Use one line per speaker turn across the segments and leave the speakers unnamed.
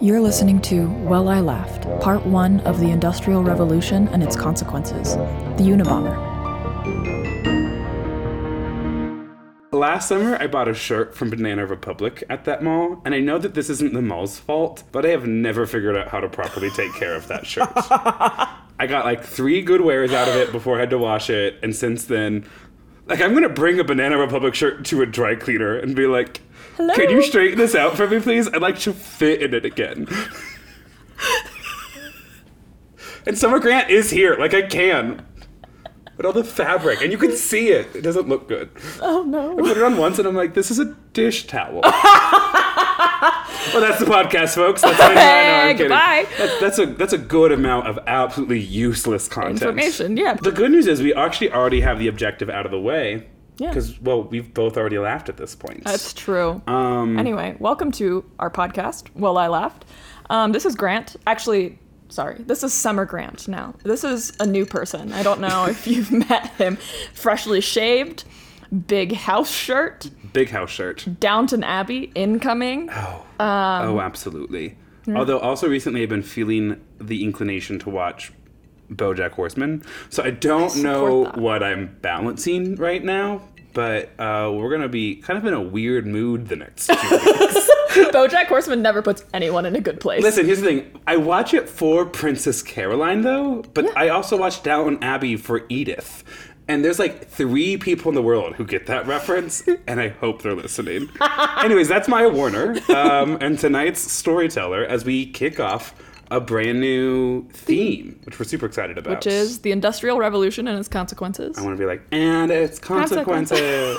You're listening to Well I Laughed, part one of the Industrial Revolution and its consequences the Unabomber.
Last summer, I bought a shirt from Banana Republic at that mall, and I know that this isn't the mall's fault, but I have never figured out how to properly take care of that shirt. I got like three good wears out of it before I had to wash it, and since then, like I'm gonna bring a Banana Republic shirt to a dry cleaner and be like,
Hello?
"Can you straighten this out for me, please? I'd like to fit in it again." and Summer Grant is here, like I can. But all the fabric, and you can see it. It doesn't look good.
Oh no.
I put it on once, and I'm like, "This is a dish towel." well, that's the podcast, folks. That's I know, I know, I'm kidding.
Goodbye.
That's, that's a that's a good amount of absolutely useless content.
Information, yeah.
The good news is we actually already have the objective out of the way.
Yeah.
Because well, we've both already laughed at this point.
That's true.
um.
Anyway, welcome to our podcast, Well I Laughed. Um, this is Grant. Actually, sorry, this is Summer Grant now. This is a new person. I don't know if you've met him. Freshly shaved, big house shirt,
Big house shirt.
Downton Abbey incoming.
Oh.
Um,
oh, absolutely. Although also recently I've been feeling the inclination to watch BoJack Horseman, so I don't
support
know
that.
what I'm balancing right now. But uh, we're gonna be kind of in a weird mood the next two weeks.
BoJack Horseman never puts anyone in a good place.
Listen, here's the thing. I watch it for Princess Carolyn though, but
Yeah.
I also watch Downton Abbey for Edith. And there's like three people in the world who get that reference, and I hope they're listening. Anyways, that's Maia Warner, um, and tonight's storyteller as we kick off a brand new theme, which we're super excited about.
which is the Industrial Revolution and its consequences.
I want to be like, and its consequences.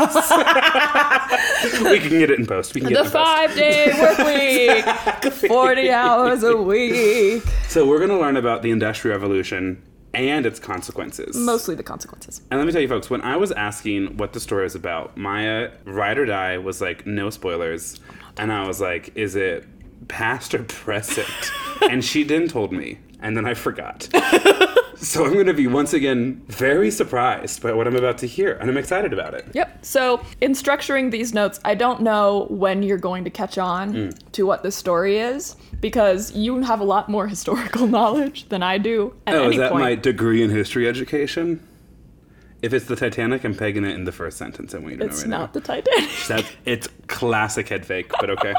we can get it in post. We can get
The
it in post.
five day work week, 40 hours a week.
So we're going to learn about the Industrial Revolution and its consequences.
Mostly the consequences.
And let me tell you, folks, when I was asking what the story is about, Maia, ride or die, was like, no spoilers. And I was like, is it past or present? and she then told me, and then I forgot. so I'm going to be once again very surprised by what I'm about to hear, and I'm excited about it.
Yep. So, in structuring these notes, I don't know when you're going to catch on
Mm.
to what the story is because you have a lot more historical knowledge than I do at
Oh, is that
point.
my degree in history education? If it's the Titanic, I'm pegging it in the first sentence. I want you to
it's
know right
not the Titanic.
That's, it's classic head fake, but okay.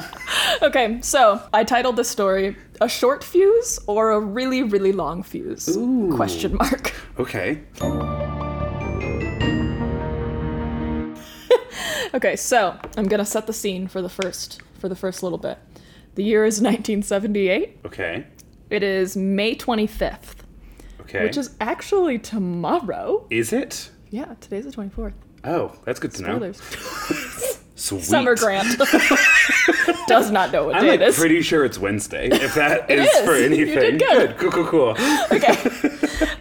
okay, so I titled the story "A Short Fuse" or "A Really, Really Long Fuse?"
Ooh.
Question mark.
okay.
Okay, so I'm gonna set the scene for the first for the first little bit. The year is 1978.
Okay.
It is May 25th,
Okay.
which is actually tomorrow.
Is it?
Yeah, today's the 24th.
Oh, that's good to know.
Spoilers.
Sweet.
Summer Grant does not know what day it is.
I'm
day
like
it is.
pretty sure it's Wednesday. If that is,
is.
for
You did good.
Cool, cool, cool.
okay.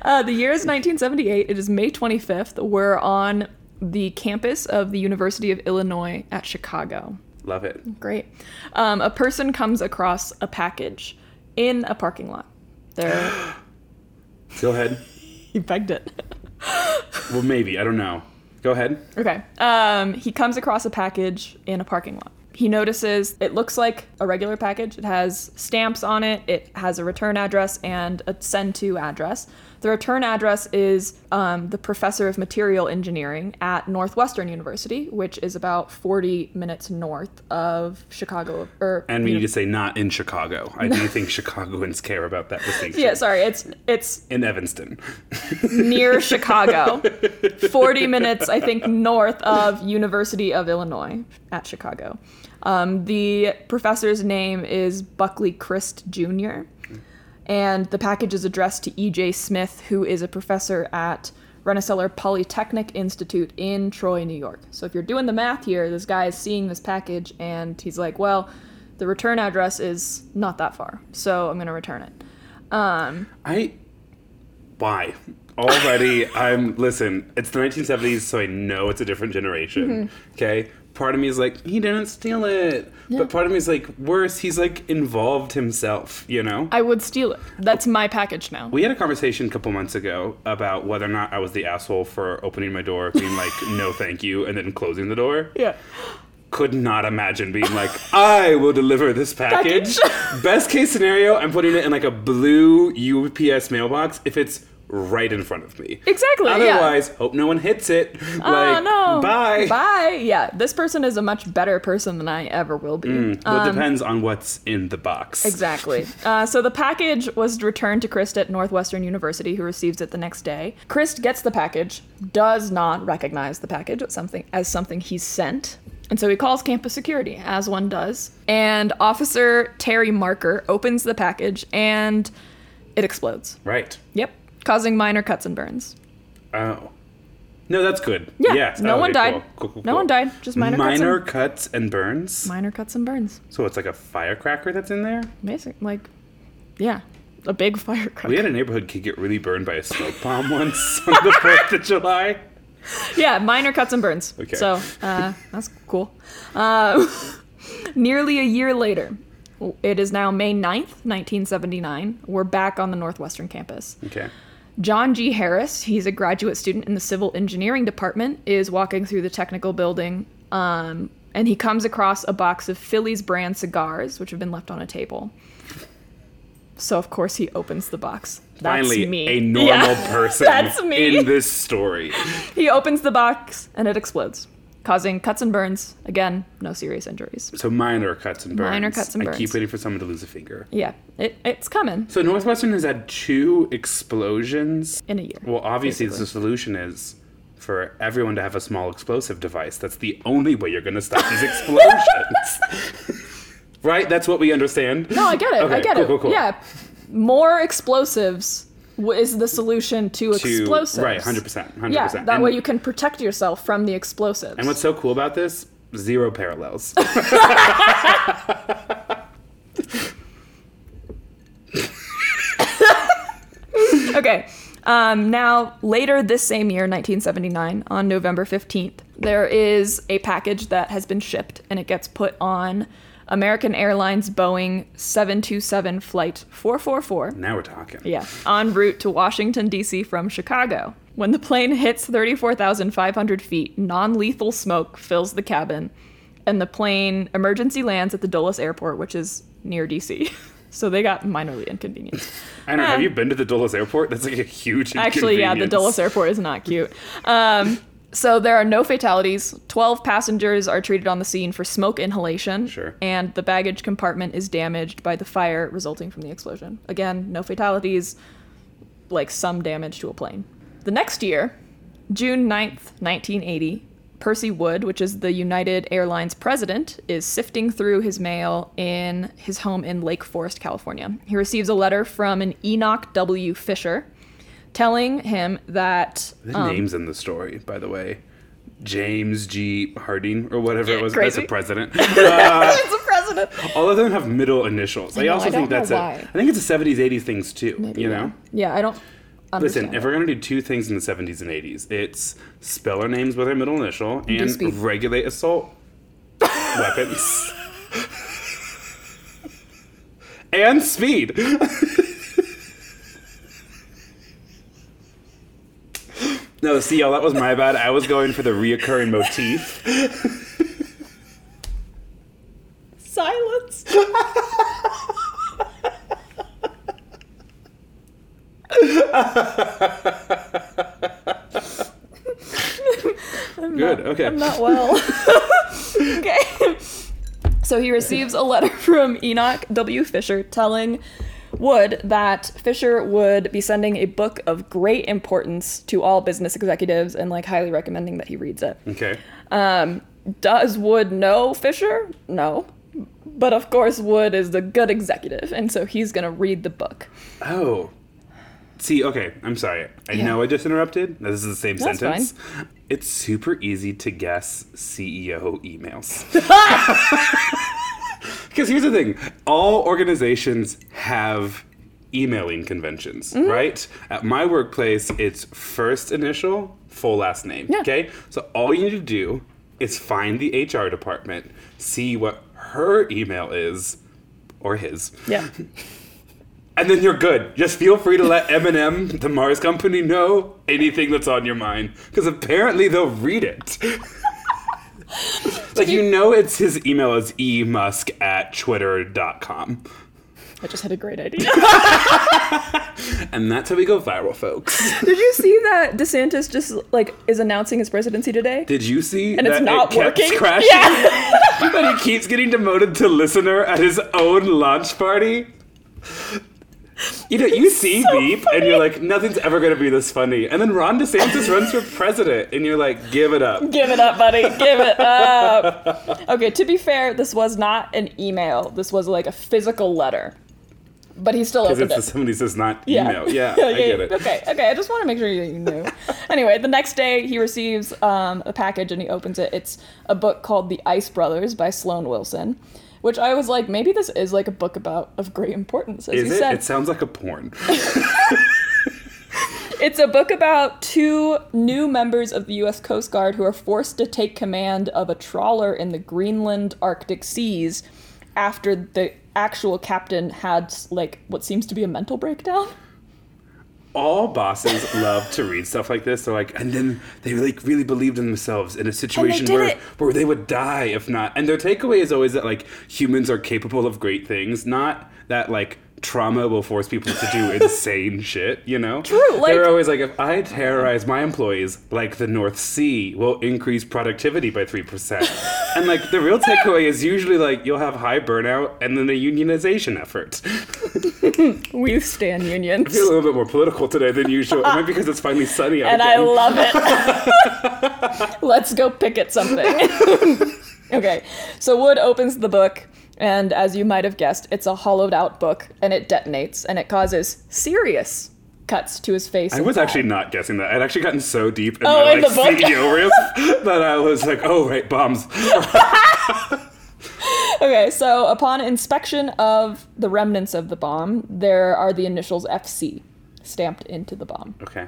Uh, the year is 1978. It is May 25th. We're on the campus of the University of Illinois at Chicago.
Love it.
Great. Um, a person comes across a package in a parking lot. There,
Go ahead.
he pegged it.
Well, maybe I don't know. Go ahead.
Okay. Um, he comes across a package in a parking lot. He notices it looks like a regular package. It has stamps on it. It has a return address and a send to address. The return address is um, the professor of material engineering at Northwestern University, which is about 40 minutes north of Chicago. Or
And we need to say not in Chicago. I do think Chicagoans care about that distinction.
yeah, sorry, it's it's
In Evanston.
near Chicago. 40 minutes, I think, north of University of Illinois at Chicago. Um, the professor's name is Buckley Crist Jr. And the package is addressed to E.J. Smith, who is a professor at Rensselaer Polytechnic Institute in Troy, New York. So if you're doing the math here, this guy is seeing this package and he's like, well, the return address is not that far, so I'm going to return it. Um,
I. Why? Already, I'm. Listen, it's the 1970s, so I know it's a different generation.
Mm-hmm.
Okay? Part of me is like, he didn't steal it. But part of me is like, worse, he's like involved himself, you know?
I would steal it. That's my package now.
We had a conversation a couple months ago about whether or not I was the asshole for opening my door, being like, no, thank you, and then closing the door.
Yeah.
could not imagine being like, I will deliver this package. Best case scenario, I'm putting it in like a blue UPS mailbox if it's right in front of me.
Exactly, yeah.
Otherwise, hope no one hits it.
Oh
like,
no!
bye.
Bye. Yeah, this person is a much better person than I ever will be.
Well, it depends on what's in the box.
Exactly. Uh, so the package was returned to Crist at Northwestern University, who receives it the next day. Crist gets the package, does not recognize the package as something as something he's sent, and so he calls campus security, as one does. And Officer Terry Marker opens the package, and it explodes.
Right.
Yep, causing minor cuts and burns.
Oh. No, that's good.
Yeah, no
Oh,
one
okay,
died.
cool, cool, cool,
No one died, just minor cuts and-
Minor cuts and burns.
Minor cuts and burns.
So it's like a firecracker that's in there?
Basic, like, yeah, a big firecracker.
We had a neighborhood kid get really burned by a smoke bomb once on the 4th of July.
Yeah, minor cuts and burns.
Okay.
So uh, that's cool. Uh, nearly a year later, it is now May 9th, 1979. We're back on the Northwestern campus.
Okay.
John G. Harris, he's a graduate student in the civil engineering department, is walking through the technical building. Um, and he comes across a box of Phillies brand cigars, which have been left on a table. So, of course, he opens the box. That's
Finally,
me.
a normal
Yeah,
person
That's me.
in this story.
He opens the box and it explodes, causing cuts and burns. Again, no serious injuries.
So minor cuts and burns.
Minor cuts and burns.
I keep waiting for someone to lose a finger.
Yeah, it, it's coming
So Northwestern has had two explosions.
in a year.
Well, obviously,
basically.
the solution is for everyone to have a small explosive device. That's the only way you're going to stop these explosions. right? That's what we understand.
No, I get it. I get
cool,
it.
cool, cool.
Yeah, more explosives is the solution to,
To-
explosives.
Right, 100%. 100%.
Yeah, that
and,
way you can protect yourself from the explosives.
And what's so cool about this? Zero parallels.
Okay. Um, now, later this same year, 1979, on November 15th, there is a package that has been shipped and it gets put on American Airlines Boeing 727 Flight 444.
now we're talking.
Yeah, en route to Washington, D.C. from Chicago. When the plane hits 34,500 feet, non lethal smoke fills the cabin, and the plane emergency lands at the Dulles Airport, which is near D.C. So they got minorly inconvenienced.
I don't know. Have you been to the Dulles Airport? That's like a huge
Actually, yeah, the. Dulles Airport is not cute. Um, so there are no fatalities. 12 passengers are treated on the scene for smoke inhalation.
Sure.
And the baggage compartment is damaged by the fire resulting from the explosion. Again, no fatalities, like some damage to a plane. The next year, June 9th, 1980, Percy Wood, which is the United Airlines president, is sifting through his mail in his home in Lake Forest, California. He receives a letter from an Enoch W. Fisher telling him that
The
um,
names in the story, by the way. James G. Harding or whatever it was. That's
Crazy.
a president. Uh,
the president.
all of them have middle initials. I,
know,
also
I
think that's a.
why.
I think it's a 70s, 80s things too. you know.
Yeah, I don't understand.
Listen, if we're gonna do two things in the 70s and 80s, it's spell our names with our middle initial and regulate assault weapons. and speed. no, see, y'all, that was my bad. I was going for the reoccurring motif.
silence.
Good. Okay.
I'm not well. okay. So he receives a letter from Enoch W. Fisher telling Wood that Fisher would be sending a book of great importance to all business executives and like highly recommending that he reads it.
Okay.
Um, does Wood know Fisher? No. But of course, Wood is the good executive, and so he's gonna read the book.
Oh. See, okay, I'm sorry. I
Yeah.
know I just interrupted. This is the same
That's
sentence. It's super easy to guess CEO emails. Because here's the thing all organizations have emailing conventions,
Mm-hmm.
right? At my workplace, it's first initial, full last name.
Yeah.
Okay? So all you need to do is find the HR department, see what her email is, or his,
Yeah.
and then you're good. Just feel free to let M&M, the Mars company, know anything that's on your mind, because apparently they'll read it. Like you know, it's his email is emusk at twitter.com.
I just had a great idea.
And that's how we go viral, folks.
Did you see that DeSantis just like is announcing his presidency today?
Did you see
And it's not
it
working?
crashing?
Yeah.
but he keeps getting demoted to listener at his own launch party. You know, you see Veep and you're like, nothing's ever gonna be this funny. And then Ron DeSantis runs for president, and you're like, give it up.
Give it up, buddy. Give it up. Okay, to be fair, this was not an email. This was like a physical letter. But he still opened
it's
it.
somebody says not email. Yeah, I
Okay,
get it.
Okay, okay. I just want to make sure you you knew. anyway, the next day he receives um, a package and he opens it. It's a book called The Ice Brothers by Sloan Wilson, which I was like, maybe this is like a book about of great importance. As
Is
you
it?
said,
It sounds like a porn.
It's a book about two new members of the U.S. Coast Guard who are forced to take command of a trawler in the Greenland Arctic seas after the actual captain had like what seems to be a mental breakdown.
All bosses love to read stuff like this. They're like, and then they like really believed in themselves in a situation where
it.
where they would die if not. And their takeaway is always that like humans are capable of great things, not that like trauma will force people to do insane shit. You know?
True, like-
They're always like, if I terrorize my employees like the North Sea, will increase productivity by three percent. and like the real takeaway is usually like you'll have high burnout and then a unionization effort.
We stand unions.
I feel a little bit more political today than usual. It might be because it's finally sunny out
and
again.
I love it. Let's go picket something. okay, so Wood opens the book, and as you might have guessed, it's a hollowed out book, and it detonates, and it causes serious cuts to his face.
I was actually not guessing that. I'd actually gotten so deep in
Oh,
my
in
like
the book?
CEO riff that I was like, oh right, bombs.
Okay, so upon inspection of the remnants of the bomb, there are the initials FC stamped into the bomb.
Okay.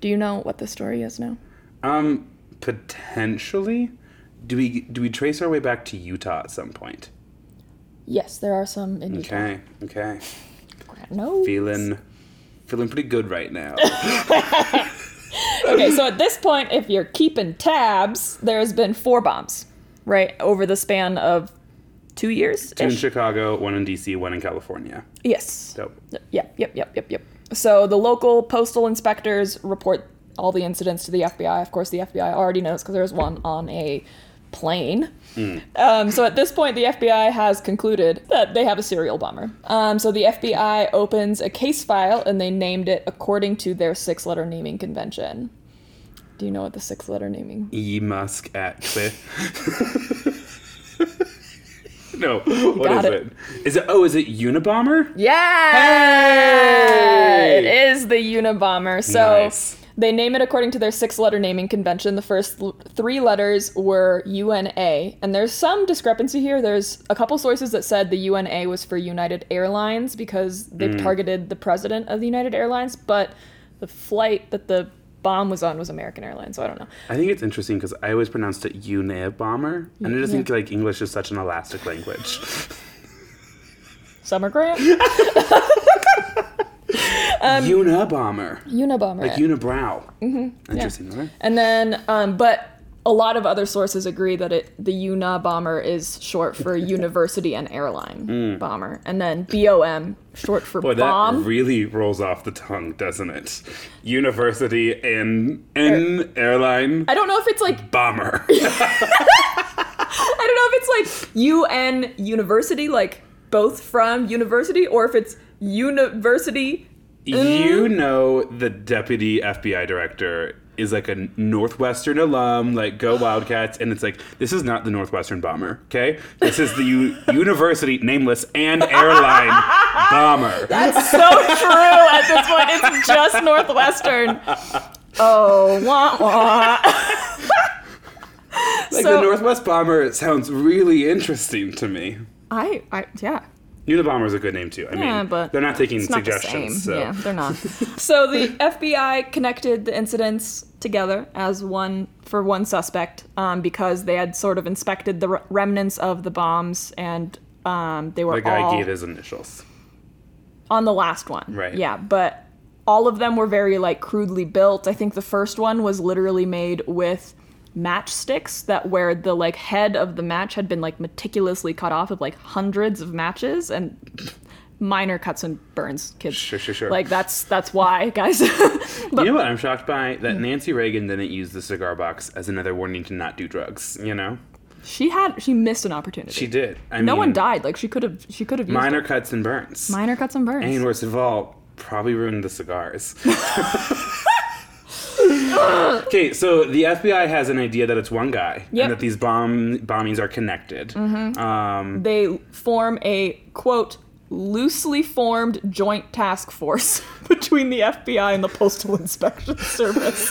Do you know what the story is now?
Um, potentially, do we do we trace our way back to Utah at some point?
Yes, there are some in Utah.
Okay. Okay.
No.
Feeling feeling pretty good right now.
Okay, so at this point, if you're keeping tabs, there's been four bombs, right, over the span of two years.
Two in Chicago, one in DC, one in California.
Yes.
Dope.
Yep, yep, yep, yep, yep. So the local postal inspectors report all the incidents to the FBI. Of course, the FBI already knows because there was one on a plane. Um, so at this point, the FBI has concluded that they have a serial bomber. Um, so the FBI opens a case file and they named it according to their six-letter naming convention. Do you know what the six-letter naming?
E Musk at Cliff. no, what is
it.
it? Is it? Oh, is it Unabomber?
Yeah,
Hey!
it is the Unabomber. So
Nice.
They name it according to their six-letter naming convention. The first l- three letters were UNA, and there's some discrepancy here. There's a couple sources that said the UNA was for United Airlines because they
Mm.
targeted the president of the United Airlines, but the flight that the bomb was on was American Airlines. So I don't know.
I think it's interesting because I always pronounced it U N A bomber, and I just think like English is such an elastic language.
Summer Grant,
Unabomber,
Unabomber.
like unibrow. Mm-hmm. Interesting, right?
And then, um, but a lot of other sources agree that it the UNA bomber is short for University and Airline Bomber, and then BOM short for
Mm. Boy, that really rolls off the tongue, doesn't it? University and and airline
I don't know if it's like
bomber.
I don't know if it's like UN University, like both from university, or if it's University.
you know, the deputy FBI director is like a Northwestern alum, like go Wildcats, and it's like this is not the Northwestern bomber, okay? This is the U- university, nameless, and airline bomber.
That's so true. At this point, it's just Northwestern. Oh, wah wah.
Like
so-
the Northwest bomber sounds really interesting to me.
I, I, yeah.
Unabomber is a good name too. I
Yeah,
mean,
but
they're not taking
It's not the
suggestions.
same.
So.
Yeah, they're not. so the FBI connected the incidents together as one for one suspect um, because they had sort of inspected the re- remnants of the bombs and um, they were
The guy
all
gave his initials.
on the last one.
Right.
Yeah, but all of them were very like crudely built. I think the first one was literally made with matchsticks that where the like head of the match had been like meticulously cut off of like hundreds of matches and minor cuts and burns kids
Sure, sure, sure.
like that's that's why guys
you know what I'm shocked by? That Nancy Reagan didn't use the cigar box as another warning to not do drugs. You know,
she had she missed an opportunity
she did. I
no
mean,
one died like she could have she could have
Minor
it.
cuts and burns.
minor cuts and burns
and worst of all, probably ruined the cigars. okay, so the FBI has an idea that it's one guy
Yep.
and that these bomb bombings are connected. Um,
they form a quote loosely formed joint task force between the FBI and the Postal Inspection Service.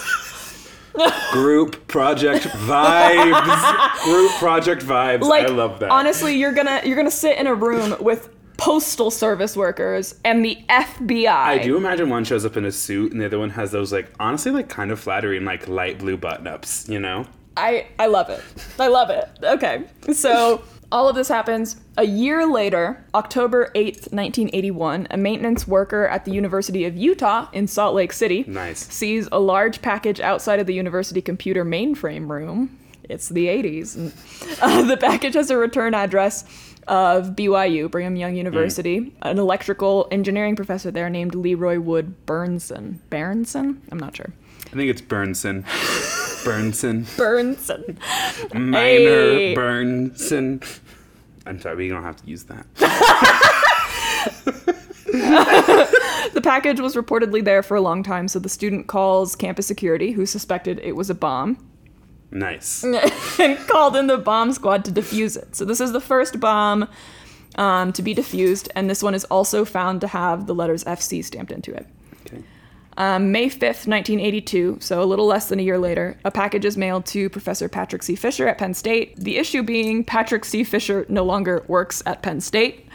group project vibes. group project vibes.
Like
I love that.
honestly, you're gonna you're gonna sit in a room with postal service workers and the FBI.
I do imagine one shows up in a suit and the other one has those like honestly like kind of flattering like light blue button ups, you know?
I I love it. I love it. Okay. So all of this happens a year later, October 8th, 1981. A maintenance worker at the University of Utah in Salt Lake City
Nice.
sees a large package outside of the university computer mainframe room. It's the 80s. Uh, the package has a return address of BYU, Brigham Young hmm. University, an electrical engineering professor there named Leroy Wood Burnson. Berenson? I'm not sure.
I think it's Burnson. Burnson.
Burnson.
Minor
Hey.
Burnson. I'm sorry, we don't have to use that.
The package was reportedly there for a long time, so the student calls campus security, who suspected it was a bomb,
Nice.
and called in the bomb squad to defuse it. So this is the first bomb um, to be defused, and this one is also found to have the letters FC stamped into it.
Okay.
Um, May 5th, 1982, so a little less than a year later, a package is mailed to Professor Patrick C. Fisher at Penn State. The issue being Patrick C. Fisher no longer works at Penn State.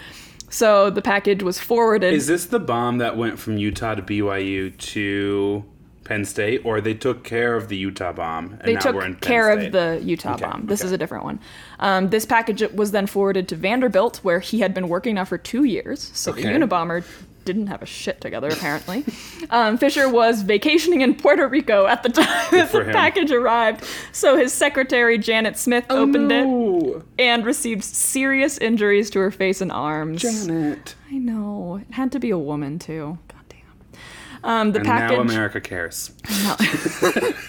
So the package was forwarded.
Is this the bomb that went from Utah to BYU to Penn State, or they took care of the Utah bomb and
they
now
took
we're in Penn
care
State?
of the Utah
Okay,
bomb. This
okay.
is a different one. Um, this package was then forwarded to Vanderbilt, where he had been working now for two years. So the
Okay.
Unabomber didn't have a shit together, apparently. um, Fisher was vacationing in Puerto Rico at the time the package arrived. So his secretary, Janet Smith, opened it and received serious injuries to her face and arms.
Janet.
I know. It had to be a woman, too. God. Um, the
And
package.
now America cares.
No.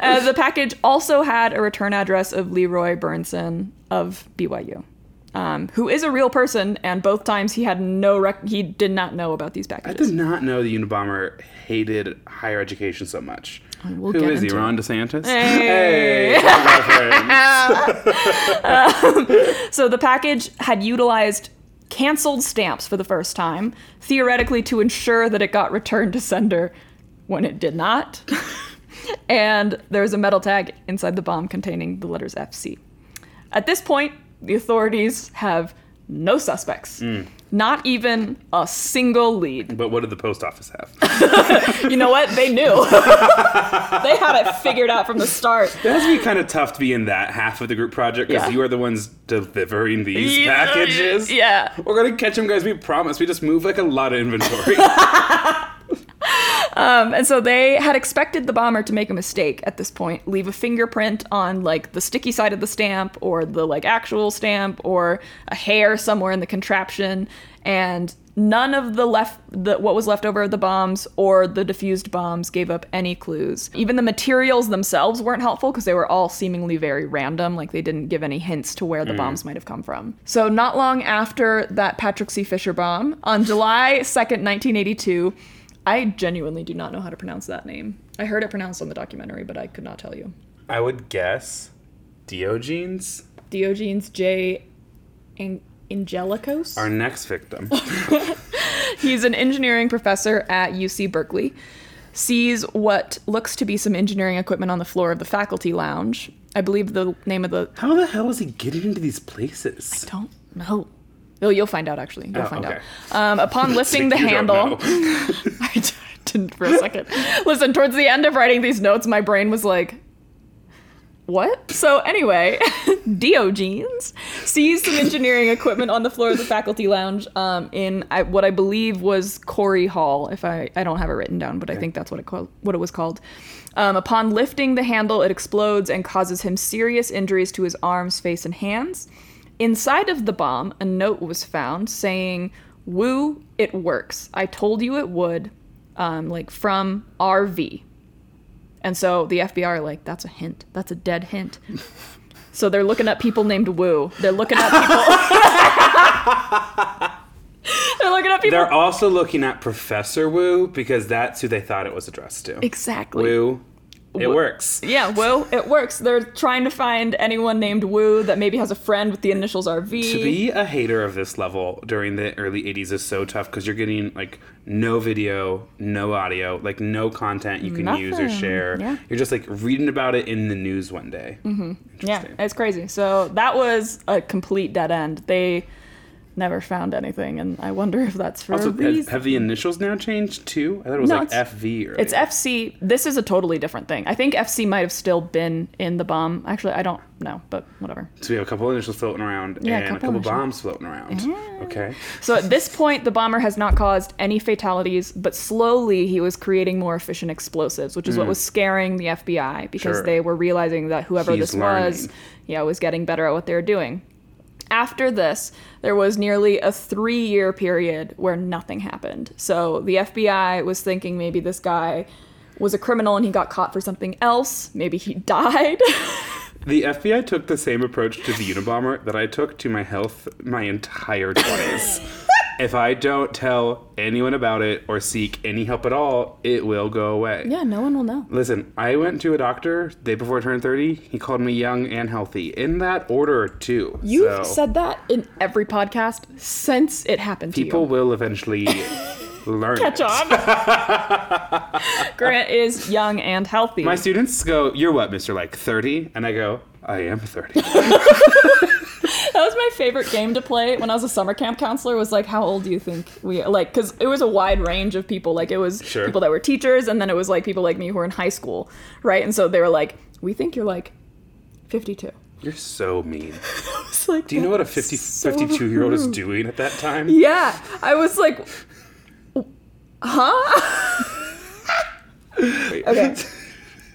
Uh, the package also had a return address of Leroy Burnson of BYU, um, who is a real person, and both times he had no rec- he did not know about these packages.
I did not know the Unabomber hated higher education so much.
we'll
Who is he? Ron DeSantis?
Hey.
Hey, friend.
So the package had utilized canceled stamps for the first time, theoretically to ensure that it got returned to sender when it did not. and there's a metal tag inside the bomb containing the letters FC. At this point, the authorities have no suspects. Mm. Not even a single lead.
But what did the post office have?
You know what? They knew. they had it figured out from the start.
It has to be kind of tough to be in that half of the group project because
Yeah.
you are the ones delivering these
Yeah,
packages.
Yeah.
We're gonna catch them, guys. We promise. We just move like a lot of inventory.
Um, and so they had expected the bomber to make a mistake at this point, leave a fingerprint on like the sticky side of the stamp or the like actual stamp or a hair somewhere in the contraption, and none of the left the what was left over of the bombs or the diffused bombs gave up any clues. Even the materials themselves weren't helpful because they were all seemingly very random, like they didn't give any hints to where the bombs might have come from. So not long after that Patrick C. Fisher bomb, on July 2nd, 1982, I genuinely do not know how to pronounce that name. I heard it pronounced on the documentary, but I could not tell you.
I would guess Diogenes,
Diogenes J. An- Angelakos?
our next victim.
He's an engineering professor at UC Berkeley. Sees what looks to be some engineering equipment on the floor of the faculty lounge. I believe the name of the.
How the hell is he getting into these places?
I don't know. Oh, you'll find out actually. You'll
Oh,
find
okay.
out. Um, upon lifting the handle. I didn't for a second. Listen, towards the end of writing these notes, my brain was like, what? So anyway, Diogenes sees some engineering equipment on the floor of the faculty lounge um, in I, what I believe was Cory Hall. If I I don't have it written down, but I think that's what it called what it was called. Um, upon lifting the handle, it explodes and causes him serious injuries to his arms, face, and hands. Inside of the bomb, a note was found saying, "Woo, it works. I told you it would." Um, like from RV. And so the FBI are like, that's a hint. That's a dead hint. so they're looking at people named Woo. They're looking at people. they're looking at people.
They're also looking at Professor Woo because that's who they thought it was addressed to.
exactly.
Wu. It works.
Yeah, Woo. It works. They're trying to find anyone named Woo that maybe has a friend with the initials RV.
To be a hater of this level during the early 80s is so tough because you're getting like no video, no audio, like no content you can use or share.
Yeah.
You're just like reading about it in the news one day.
Mm-hmm.
yeah,
it's crazy. So that was a complete dead end. They never found anything, and I wonder if that's for
Also,
a reason.
have the initials now changed too? I thought it was
No,
like FV or
It's FC. This is a totally different thing. I think FC might have still been in the bomb. Actually, I don't know, but whatever.
So we have a couple initials floating around
Yeah,
and a
couple
couple bombs floating around. Okay.
So at this point, the bomber has not caused any fatalities, but slowly he was creating more efficient explosives, which is what was scaring the FBI because
Mm. Sure.
they were realizing that whoever
He's
this was, yeah, was getting better at what they were doing. After this, there was nearly a three year period where nothing happened. So the FBI was thinking maybe this guy was a criminal and he got caught for something else. Maybe he died.
The FBI took the same approach to the Unabomber that I took to my health my entire 20s. if I don't tell anyone about it or seek any help at all, it will go away.
yeah, no one will know.
Listen, I went to a doctor day before I turned 30. He called me young and healthy. In that order, too.
You've
So,
said that in every podcast since it happened to
people will eventually learn.
Catch
it.
on. Grant is young and healthy.
My students go, You're what, Mr. Like 30? And I go, I am 30.
that was my favorite game to play when I was a summer camp counselor. Was like, how old do you think we like? Because it was a wide range of people. Like it was
Sure.
people that were teachers, and then it was like people like me who were in high school, right? And so they were like, we think you're like 52.
You're so mean.
It's like,
Do you know what a 50, 52 year old is doing at that time?
Yeah, I was like, huh?
Wait.
Okay.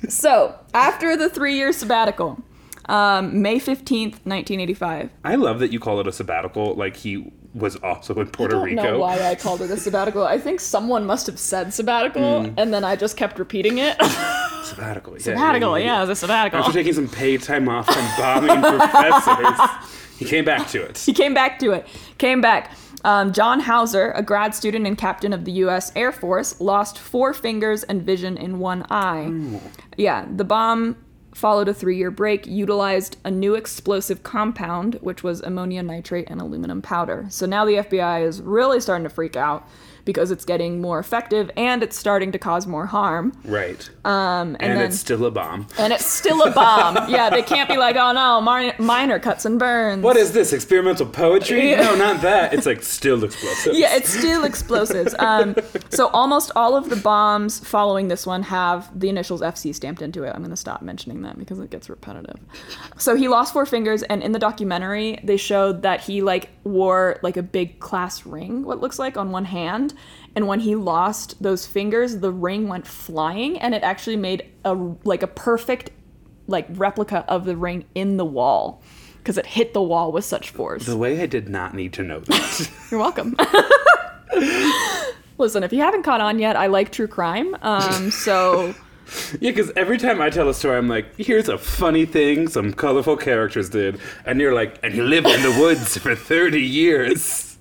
So after the three-year sabbatical, um, May 15th, 1985.
I love that you call it a sabbatical, like he was also in Puerto Rico.
I don't
Rico.
know why I called it a sabbatical. I think someone must have said sabbatical,
Mm.
and then I just kept repeating it.
Sabbatical. Yeah,
sabbatical, yeah, it was a sabbatical.
After taking some paid time off from bombing professors, he came back to it.
he came back to it. Came back. Um, John Hauser, a grad student and captain of the U.S. Air Force, lost four fingers and vision in one eye. Yeah, the bomb followed a three year break, utilized a new explosive compound, which was ammonia nitrate and aluminum powder. So now the FBI is really starting to freak out because it's getting more effective and it's starting to cause more harm.
Right.
Um, and,
and
then,
it's still a bomb.
and it's still a bomb. yeah, they can't be like, oh no, minor, minor cuts and burns.
What is this? Experimental poetry?
Yeah.
No, not that. It's like still explosive.
yeah, it's still explosives. Um, so almost all of the bombs following this one have the initials FC stamped into it. I'm going to stop mentioning that because it gets repetitive. So he lost four fingers, and in the documentary, they showed that he like wore like a big class ring, what looks like on one hand. And when he lost those fingers, the ring went flying, and it actually made a like a perfect like replica of the ring in the wall because it hit the wall with such force.
The way I did not need to know that.
You're welcome. Listen, if you haven't caught on yet, I like true crime. Um, so
yeah, because every time I tell a story, I'm like, here's a funny thing some colorful characters did. And you're like, and he lived in the woods for 30 years.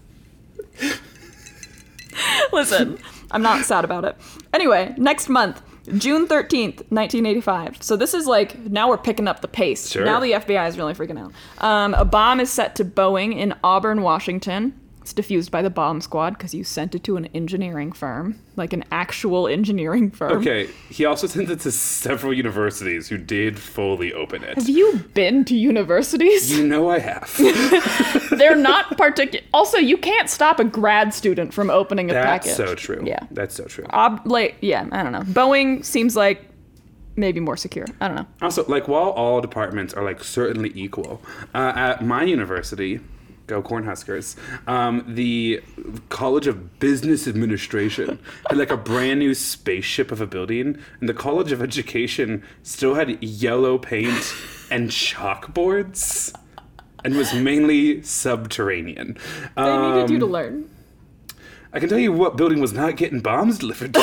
listen, I'm not sad about it. Anyway, next month, June 13th, 1985. So this is like, now we're picking up the pace.
Sure.
Now the FBI is really freaking out. Um, a bomb is set to Boeing in Auburn, Washington. It's diffused by the bomb squad because you sent it to an engineering firm, like an actual engineering firm.
Okay, he also sent it to several universities who did fully open it.
Have you been to universities?
You know I have.
They're not particular. Also, you can't stop a grad student from opening a
That's
package.
That's so true.
Yeah.
That's so true.
Ob- like, yeah, I don't know. Boeing seems like maybe more secure. I don't know.
Also, like while all departments are like certainly equal, uh, at my university, go Cornhuskers, um, the College of Business Administration had like a brand new spaceship of a building, and the College of Education still had yellow paint and chalkboards, and was mainly subterranean.
They needed you to
Um,
learn.
I can tell you what building was not getting bombs delivered to.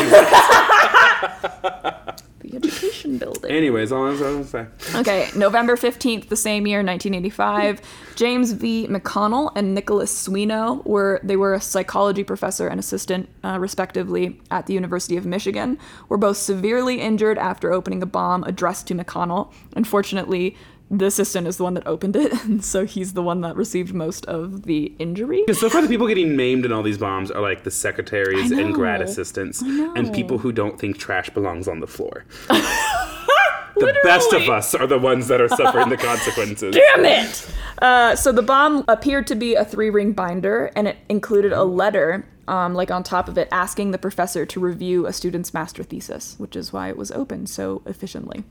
The education building.
Anyways, all I was gonna say.
Okay, November 15th, the same year, 1985, James V. McConnell and Nicholas Suino were they were a psychology professor and assistant uh, respectively at the University of Michigan. Were both severely injured after opening a bomb addressed to McConnell. Unfortunately, the assistant is the one that opened it, and so he's the one that received most of the injury.
So far, the people getting maimed in all these bombs are like the secretaries and grad assistants and people who don't think trash belongs on the floor. the best of us are the ones that are suffering the consequences.
Damn it! Uh, so the bomb appeared to be a three ring binder, and it included a letter, um, like on top of it, asking the professor to review a student's master thesis, which is why it was opened so efficiently.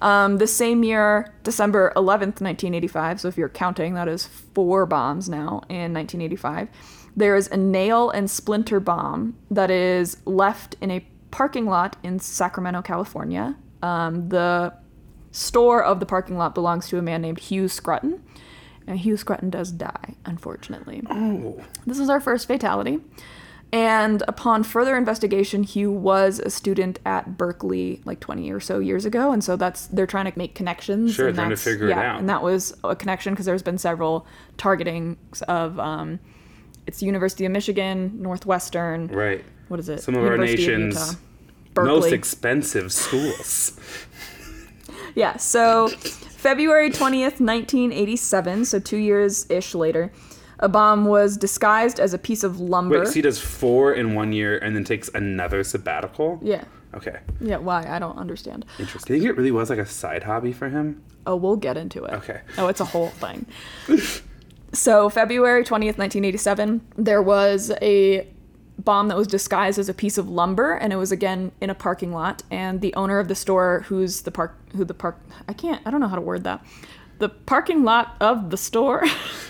Um, the same year, December 11th, 1985, so if you're counting, that is four bombs now in 1985, there is a nail and splinter bomb that is left in a parking lot in Sacramento, California. Um, the store of the parking lot belongs to a man named Hugh Scrutton. And Hugh Scrutton does die, unfortunately.
Oh,
This is our first fatality. And upon further investigation, Hugh was a student at Berkeley like 20 or so years ago, and so that's they're trying to make connections.
Sure,
and
trying to figure it
yeah,
out.
And that was a connection because there's been several targetings of um, it's University of Michigan, Northwestern.
right.
What is it?
Some of our
University of
nation's
Berkeley.
Most expensive schools.
Yeah, so February 20th, 1987, so two years ish later, a bomb was disguised as a piece of lumber.
Wait, so he does four in one year and then takes another sabbatical?
yeah.
Okay,
Yeah, why? I don't understand.
interesting. Do you think it really was like a side hobby for him?
Oh, we'll get into it.
Okay.
Oh, it's a whole thing. so, February 20th, 1987, there was a bomb that was disguised as a piece of lumber and it was again in a parking lot and the owner of the store who's the park who the park I can't I don't know how to word that. The parking lot of the store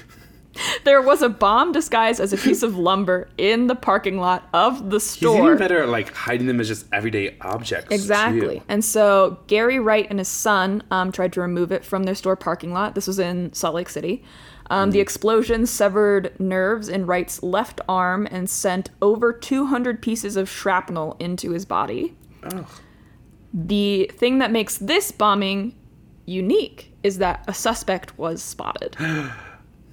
There was a bomb disguised as a piece of lumber in the parking lot of the store.
He's even better at like hiding them as just everyday objects.
Exactly.
too.
And so Gary Wright and his son um, tried to remove it from their store parking lot. This was in Salt Lake City. Um, The explosion severed nerves in Wright's left arm and sent over 200 pieces of shrapnel into his body.
Oh.
The thing that makes this bombing unique is that a suspect was spotted.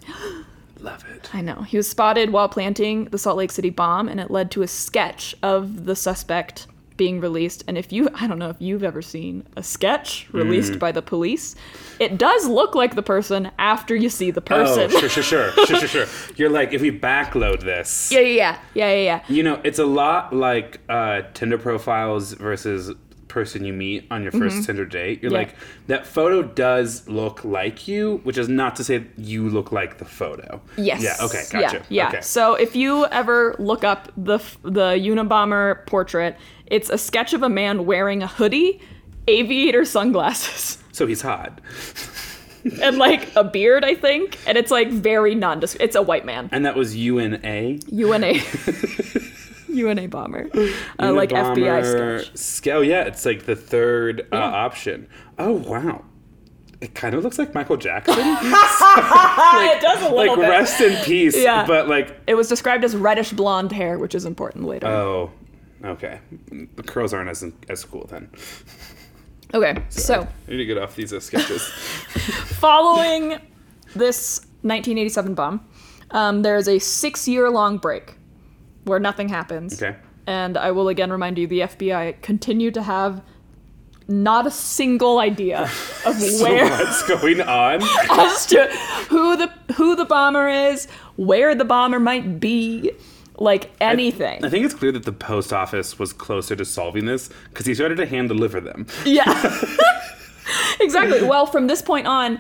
Love it.
I know. He was spotted while planting the Salt Lake City bomb, and it led to a sketch of the suspect being released. And if you, I don't know if you've ever seen a sketch released
Mm.
by the police, it does look like the person after you see the person.
Oh, sure, sure, sure, sure, sure, sure. You're like, if we backload this,
yeah, yeah, yeah, yeah, yeah, yeah.
you know, it's a lot like uh, Tinder profiles versus person you meet on your 1st Tinder date. You're
Mm-hmm. Yeah.
like, that photo does look like you, which is not to say you look like the photo.
Yes.
Yeah. Okay. Gotcha.
Yeah. yeah.
Okay.
So if you ever look up the the Unabomber portrait, it's a sketch of a man wearing a hoodie, aviator sunglasses.
So he's hot,
and like a beard, I think, and it's like very nondescript. It's a white man.
and that was UNA.
UNA. UNA bomber. Uh, like FBI
Unabomber
sketch.
Scale. Yeah, it's like the third uh,
Yeah.
option. Oh wow. It kind of looks like Michael Jackson.
it does a
like
little bit.
rest in peace.
Yeah.
But like,
It was described as reddish blonde hair, which is important later.
oh, okay. The curls aren't as as cool then.
okay, so
I need to get off these uh, sketches.
following this 1987 bomb, um, there is a six-year-long break where nothing happens.
Okay.
And I will again remind you, the FBI continue to have not a single idea of
So
where
what's going on?
as to who the who the bomber is, where the bomber might be, like anything.
I think it's clear that the post office was closer to solving this because he started to hand deliver them.
Yeah. exactly. Well, from this point on,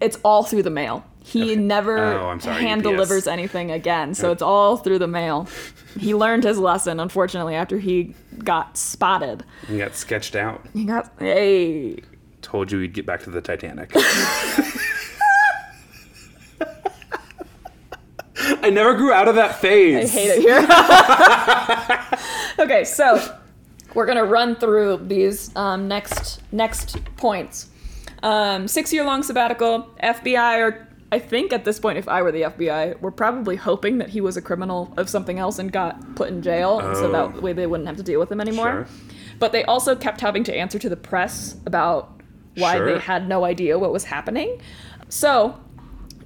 it's all through the mail. He never
Oh, sorry,
hand
UPS.
delivers anything again, so it's all through the mail. He learned his lesson, unfortunately, after he got spotted.
He got sketched out.
He got hey.
Told you he'd get back to the Titanic. I never grew out of that phase.
I hate it here. okay, so we're gonna run through these um, next next points. Um, six year long sabbatical. FBI or I think at this point, if I were the FBI, we're probably hoping that he was a criminal of something else and got put in jail, and so
Oh.
that way they wouldn't have to deal with him anymore.
Sure.
But they also kept having to answer to the press about why
Sure.
they had no idea what was happening. So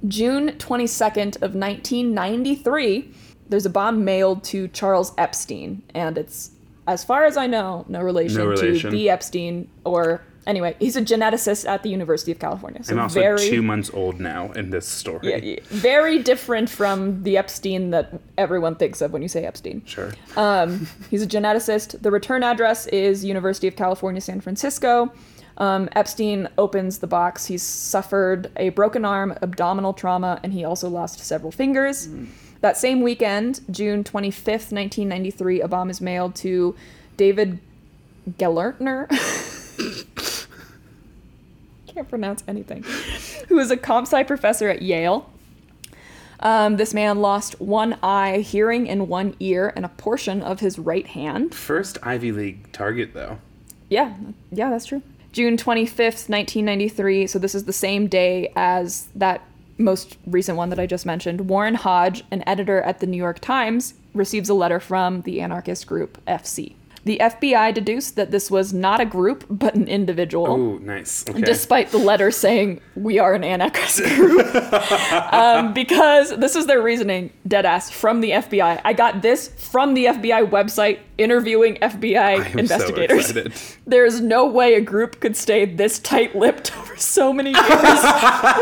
June 22nd of 1993, there's a bomb mailed to Charles Epstein, and it's, as far as I know, no relation,
No relation.
to the Epstein or anyway, he's a geneticist at the University of California. So
I'm also
very,
two months old now in this story.
yeah, yeah, very different from the Epstein that everyone thinks of when you say Epstein.
Sure.
Um, he's a geneticist. The return address is University of California, San Francisco. Um, Epstein opens the box. He's suffered a broken arm, abdominal trauma, and he also lost several fingers. That same weekend, June 25th, 1993, a bomb is mailed to David Gellertner. Can't pronounce anything. Who is a comp sci professor at Yale. Um, this man lost one eye, hearing in one ear, and a portion of his right hand.
First Ivy League target, though.
Yeah, yeah, that's true. June 25th, 1993. So this is the same day as that most recent one that I just mentioned. Warren Hodge, an editor at the New York Times, receives a letter from the anarchist group FC. The FBI deduced that this was not a group, but an individual.
Oh, nice. Okay.
Despite the letter saying we are an anarchist group, um, because this is their reasoning, dead ass from the FBI. I got this from the FBI website interviewing FBI investigators.
So.
There's no way a group could stay this tight-lipped over so many years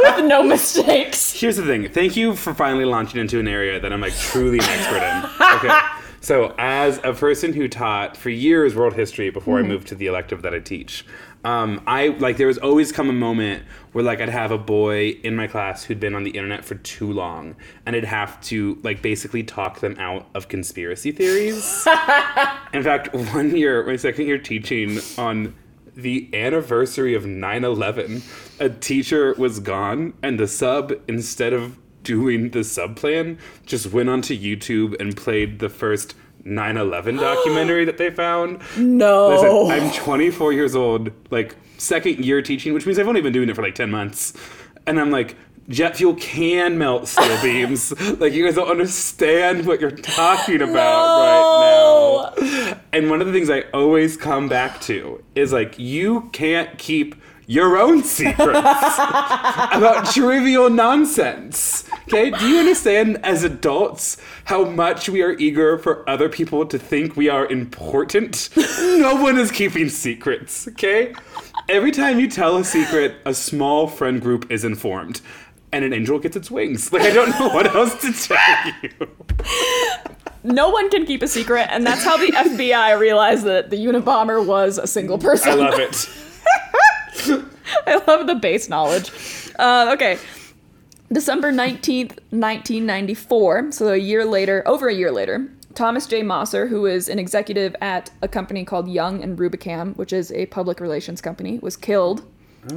with no mistakes.
Here's the thing. Thank you for finally launching into an area that I'm like truly an expert in. Okay. So, as a person who taught for years world history before I moved to the elective that I teach, um, I like there was always come a moment where like I'd have a boy in my class who'd been on the internet for too long, and I'd have to like basically talk them out of conspiracy theories. in fact, one year, my second year teaching on the anniversary of 9-11 a teacher was gone and the sub instead of doing the sub plan just went onto youtube and played the first 9-11 documentary that they found.
No.
Listen, i'm 24 years old like second year teaching which means i've only been doing it for like 10 months. And i'm like jet fuel can melt steel beams. Like you guys don't understand what you're talking about right now. And one of the things I always come back to is like, you can't keep your own secrets about trivial nonsense. Okay? Do you understand as adults how much we are eager for other people to think we are important? No one is keeping secrets. Okay? Every time you tell a secret, a small friend group is informed. And an angel gets its wings. Like, I don't know what else to tell you.
No one can keep a secret, and that's how the FBI realized that the Unabomber was a single person.
I love it.
I love the base knowledge. Uh, okay. December 19th, 1994, so a year later, over a year later, Thomas J. Mosser, who is an executive at a company called Young and Rubicam, which is a public relations company, was killed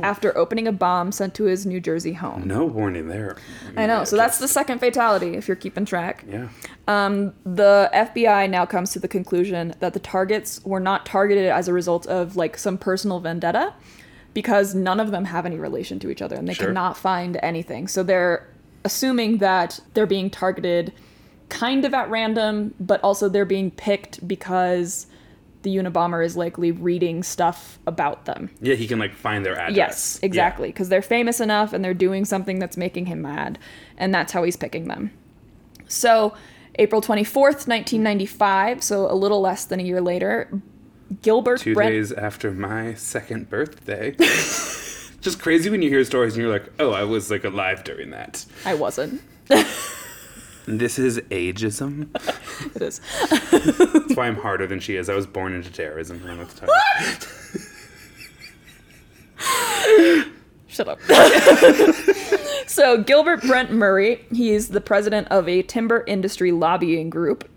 after opening a bomb sent to his New Jersey home.
No warning there.
I know, so that's the second fatality, if you're keeping track.
Yeah.
The FBI now comes to the conclusion that the targets were not targeted as a result of like some personal vendetta because none of them have any relation to each other and they
Sure.
cannot find anything. So they're assuming that they're being targeted kind of at random, but also they're being picked because the Unabomber is likely reading stuff about them.
Yeah, he can like find their address.
Yes, exactly. Because they're famous enough and they're doing something that's making him mad. And that's how he's picking them. So, April 24th, 1995, so a little less than a year later, Gilbert
Two days after my second birthday. Just crazy when you hear stories and you're like, oh, I was like alive during that.
I wasn't.
This is ageism.
It is.
That's why I'm harder than she is. I was born into terrorism. I what to tell you.
Shut up. So Gilbert Brent Murray, he's the president of a timber industry lobbying group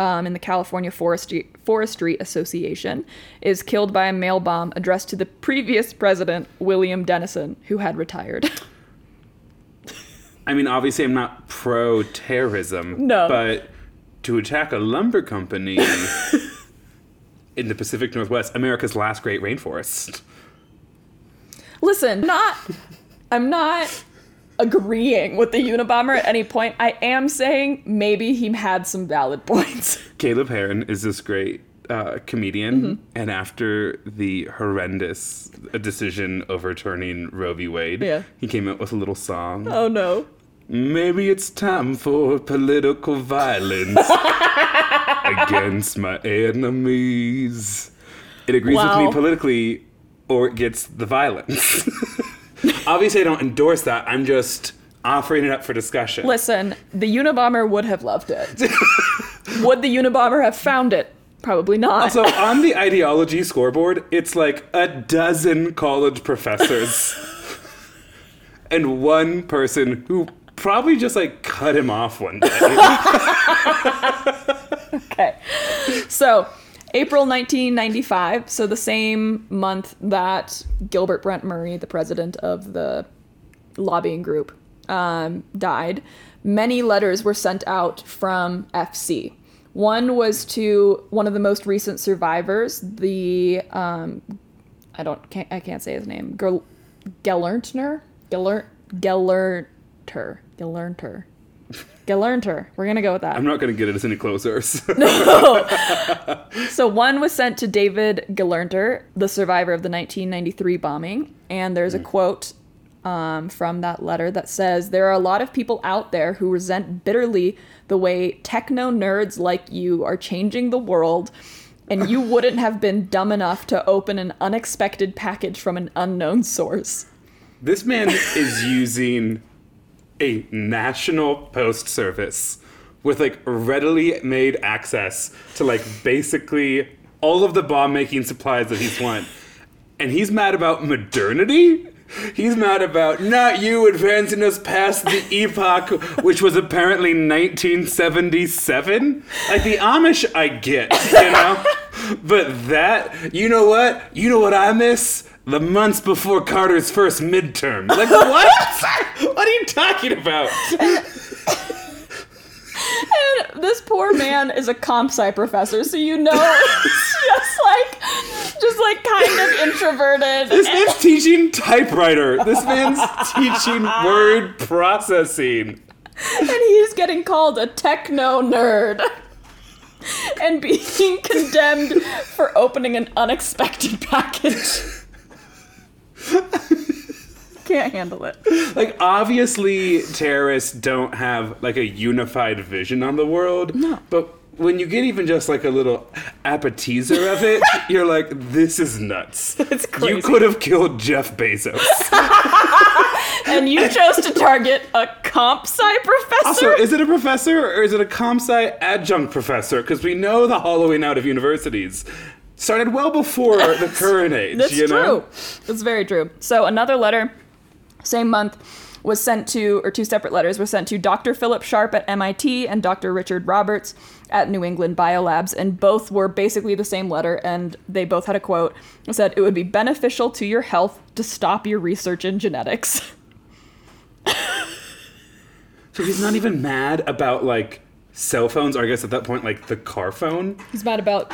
um, in the California Forestry, Forestry Association, is killed by a mail bomb addressed to the previous president, William Dennison, who had retired.
I mean, obviously, I'm not pro terrorism.
No.
But to attack a lumber company in the Pacific Northwest, America's last great rainforest.
Listen, not I'm not agreeing with the Unabomber at any point. I am saying maybe he had some valid points.
Caleb Hearon is this great uh, comedian,
Mm-hmm.
and after the horrendous decision overturning Roe v. Wade,
Yeah.
he came out with a little song.
Oh no.
Maybe it's time for political violence against my enemies. It agrees with me politically, or it gets the violence. Obviously, I don't endorse that. I'm just offering it up for discussion.
Listen, the Unabomber would have loved it. would the Unabomber have found it? Probably not.
Also, on the ideology scoreboard, it's like a dozen college professors and one person who probably just like cut him off one day.
Okay. So, April 1995, so the same month that Gilbert Brent Murray, the president of the lobbying group, um, died, many letters were sent out from FC. One was to one of the most recent survivors, the um, I don't can't, I can't say his name. Gel- Gellerntner, Geller Gellerter, Gellerter, Gellerter. We're gonna go with that.
I'm not going to get it any closer. so-
So one was sent to David Gelernter, the survivor of the 1993 bombing, and there's a quote um, from that letter that says, "There are a lot of people out there who resent bitterly the way techno nerds like you are changing the world." And you wouldn't have been dumb enough to open an unexpected package from an unknown source.
This man is using a national post service with like readily made access to like basically all of the bomb making supplies that he's want. And he's mad about modernity? He's mad about not you advancing us past the epoch, which was apparently 1977. Like the Amish, I get, you know? But that, you know what? You know what I miss? The months before Carter's first midterm. Like, what? what are you talking about?
And this poor man is a comp sci professor, so you know he's just like, just like kind of introverted.
This man's teaching typewriter. This man's teaching word processing.
and he's getting called a techno nerd and being condemned for opening an unexpected package. Can't handle it.
Like, obviously, terrorists don't have like a unified vision on the world.
No.
But when you get even just like a little appetizer of it, you're like, this is nuts.
It's crazy.
You could have killed Jeff Bezos.
And you chose to target a comp sci professor?
Also, is it a professor or is it a comp sci adjunct professor? Because we know the hollowing out of universities started well before the current age.
That's
you know?
true. That's very true. So another letter, same month, was sent to, or two separate letters were sent to Dr. Philip Sharp at MIT and Dr. Richard Roberts at New England Biolabs, and both were basically the same letter, and they both had a quote that said, "It would be beneficial to your health to stop your research in genetics."
So he's not even mad about like cell phones, or I guess at that point, like the car phone.
He's mad about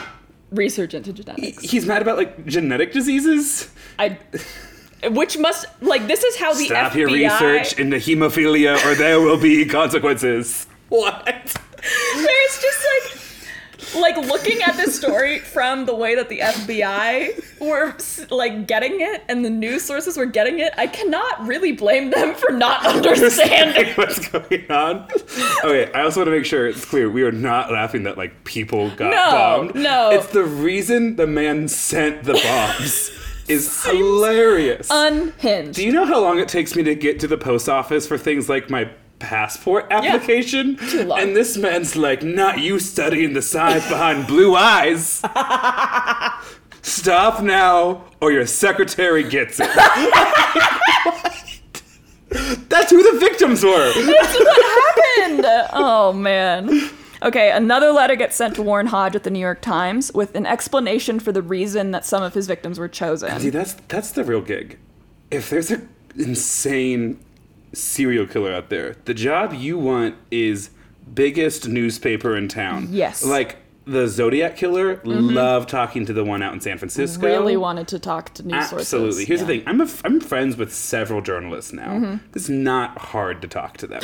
research into genetics.
He's mad about like genetic diseases.
I, which must like this is how the
Stop
FBI.
your research into hemophilia, or there will be consequences. What?
There's just like like looking at this story from the way that the FBI were like getting it and the news sources were getting it, I cannot really blame them for not understanding.
what's going on. Okay, I also want to make sure it's clear we are not laughing that like people got
No,
bombed.
no.
It's the reason the man sent the bombs is hilarious.
Unhinged.
Do you know how long it takes me to get to the post office for things like my passport application?
Too long.
And this man's like, not you studying the science behind blue eyes. Stop now, or your secretary gets it. That's who the victims were.
That's what happened? Oh man. Okay, another letter gets sent to Warren Hodge at the New York Times with an explanation for the reason that some of his victims were chosen.
See, that's that's the real gig. If there's an insane serial killer out there, the job you want is biggest newspaper in town.
Yes.
Like the Zodiac killer, love talking to the one out in San Francisco.
Really wanted to talk to news sources.
Absolutely. Here's
Yeah.
the thing. I'm a f- I'm friends with several journalists now.
Mm-hmm.
It's not hard to talk to them.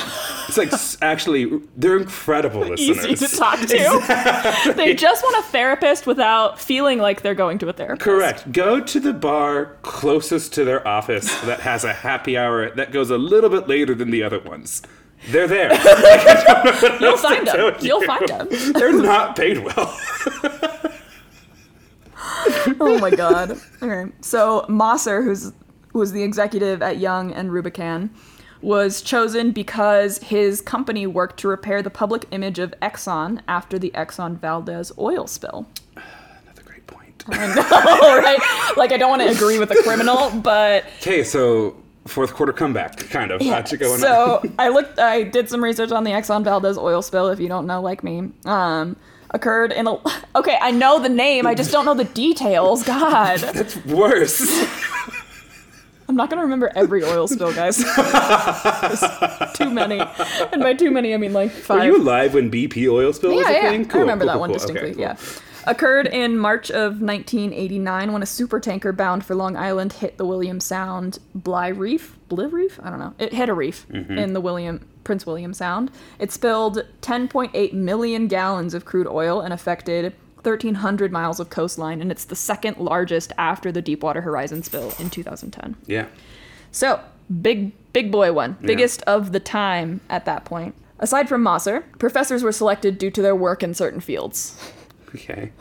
It's like s- actually they're incredible listeners.
Easy to talk to. they just want a therapist without feeling like they're going to a therapist.
Correct. Go to the bar closest to their office that has a happy hour that goes a little bit later than the other ones. They're there.
You'll find them.
you.
You'll find them.
They're not paid well.
oh my god. Okay. So Mosser, who's who was the executive at Young and Rubicam, was chosen because his company worked to repair the public image of Exxon after the Exxon Valdez oil spill.
That's a great point.
I know, right? Like I don't want to agree with a criminal, but
Okay, so fourth quarter comeback, kind of. Going
so? I looked I did some research on the Exxon Valdez oil spill, if you don't know like me. Um occurred in a Okay, I know the name, I just don't know the details. God.
That's worse.
I'm not gonna remember every oil spill, guys. Too many, and by too many, I mean like five.
Were you alive when BP oil spill was
yeah,
a
yeah.
thing?
I remember
cool,
that
cool,
one
cool.
distinctly.
Okay, cool.
Yeah, occurred in March of 1989 when a supertanker bound for Long Island hit the William Sound Bligh Reef. Bligh Reef? I don't know. It hit a reef
Mm-hmm.
in the William Prince William Sound. It spilled 10.8 million gallons of crude oil and affected 1,300 miles of coastline, and it's the second largest after the Deepwater Horizon spill in 2010.
Yeah.
So, big, big boy one. Biggest of the time at that point. Aside from Mosser, professors were selected due to their work in certain fields.
Okay.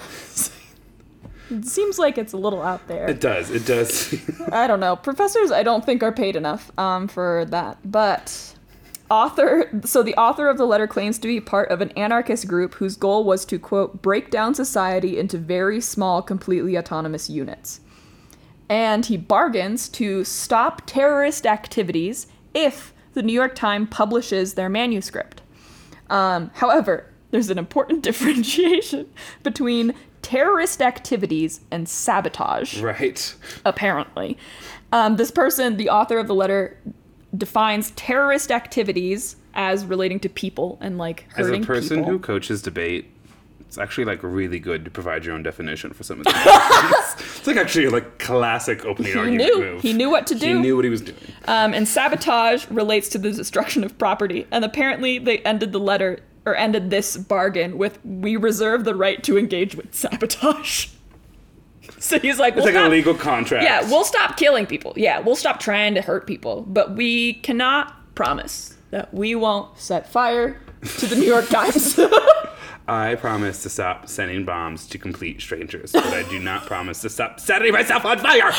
It seems like it's a little out there.
It does. It does.
I don't know. Professors, I don't think are paid enough um, for that. But author, so the author of the letter claims to be part of an anarchist group whose goal was to quote break down society into very small, completely autonomous units. And he bargains to stop terrorist activities if the New York Times publishes their manuscript. Um, however, there's an important differentiation between terrorist activities and sabotage
right.
apparently. Um, this person, the author of the letter, defines terrorist activities as relating to people and like
As a person
people.
who coaches debate, it's actually like really good to provide your own definition for some of these. it's, it's like actually like classic opening
he
argument
knew
move.
he knew what to do.
He knew what he was doing.
Um, and sabotage relates to the destruction of property. And apparently, they ended the letter or ended this bargain with "We reserve the right to engage with sabotage." so he's like,
It's
"We'll
like a legal contract.
Yeah, we'll stop killing people. Yeah, we'll stop trying to hurt people, but we cannot promise that we won't set fire to the New York Times.
I promise to stop sending bombs to complete strangers, but I do not promise to stop setting myself on fire.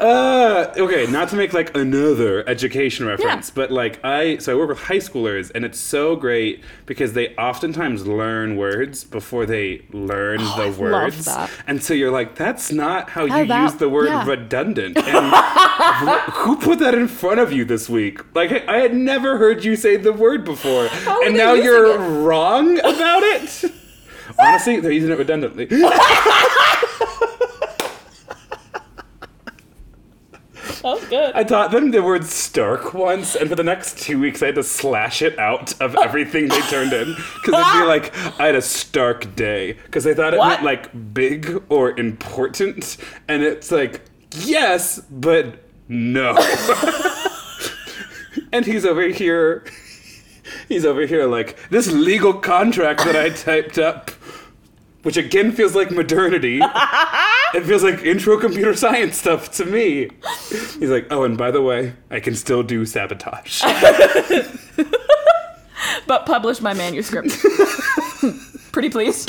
Uh, okay, not to make like another education reference,
Yeah.
but like I, so I work with high schoolers, and it's so great because they oftentimes learn words before they learn the
love
words, and so you're like, that's not how
How
you use the word
yeah.
redundant. And who put that in front of you this week? Like I had never heard you say the word before, and now you're
it?
wrong about it. Honestly, they're using it redundantly.
That was good.
I taught them the word stark once, and for the next two weeks, I had to slash it out of everything they turned in because it'd be like I had a stark day because they thought it
What?
meant like big or important, and it's like yes, but no. and he's over here. He's over here like this legal contract that I typed up, which again feels like modernity. it feels like intro computer science stuff to me. He's like, oh, and by the way, I can still do sabotage.
but publish my manuscript. Pretty please.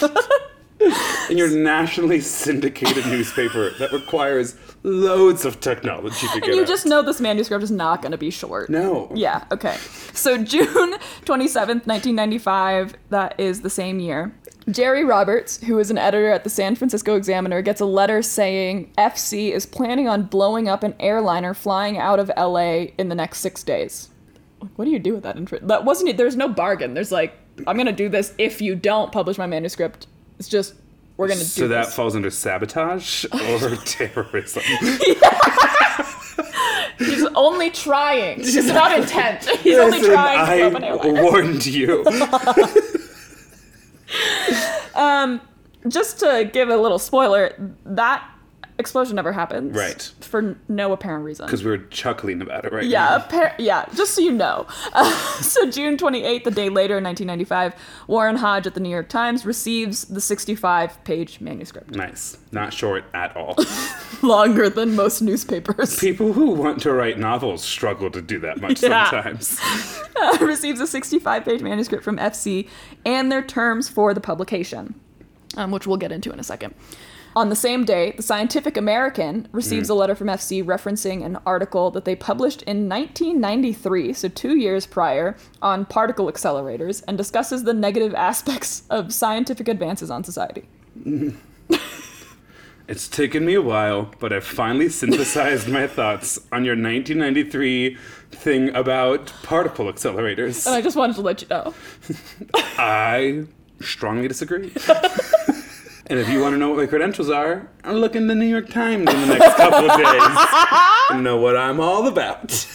in your nationally syndicated newspaper that requires loads of technology to get And
you
out.
just know this manuscript is not going to be short.
no.
Yeah, okay. So June 27th, 1995, that is the same year. Jerry Roberts, who is an editor at the San Francisco Examiner, gets a letter saying FC is planning on blowing up an airliner flying out of LA in the next six days. What do you do with that? Info? That wasn't. There's no bargain. There's like, I'm gonna do this if you don't publish my manuscript. It's just we're gonna do
So that
this.
falls under sabotage or terrorism.
He's only trying. It's not intent. He's only trying to blow up an
I warned you.
Um, just to give a little spoiler, that explosion never happens.
Right.
For no apparent reason.
Because we were chuckling about it right
Yeah, yeah, just so you know. Uh, so June 28th, the day later in 1995, Warren Hodge at the New York Times receives the 65-page manuscript.
Nice. Not short at all.
Longer than most newspapers.
People who want to write novels struggle to do that much
Yeah.
sometimes.
receives a 65-page manuscript from FC and their terms for the publication, um, which we'll get into in a second. On the same day, the Scientific American receives a mm. letter from FC referencing an article that they published in 1993, so two years prior, on particle accelerators and discusses the negative aspects of scientific advances on society.
It's taken me a while, but I've finally synthesized my thoughts on your 1993 thing about particle accelerators.
And I just wanted to let you know.
I strongly disagree. And if you want to know what my credentials are, look in the New York Times in the next couple of days and know what I'm all about.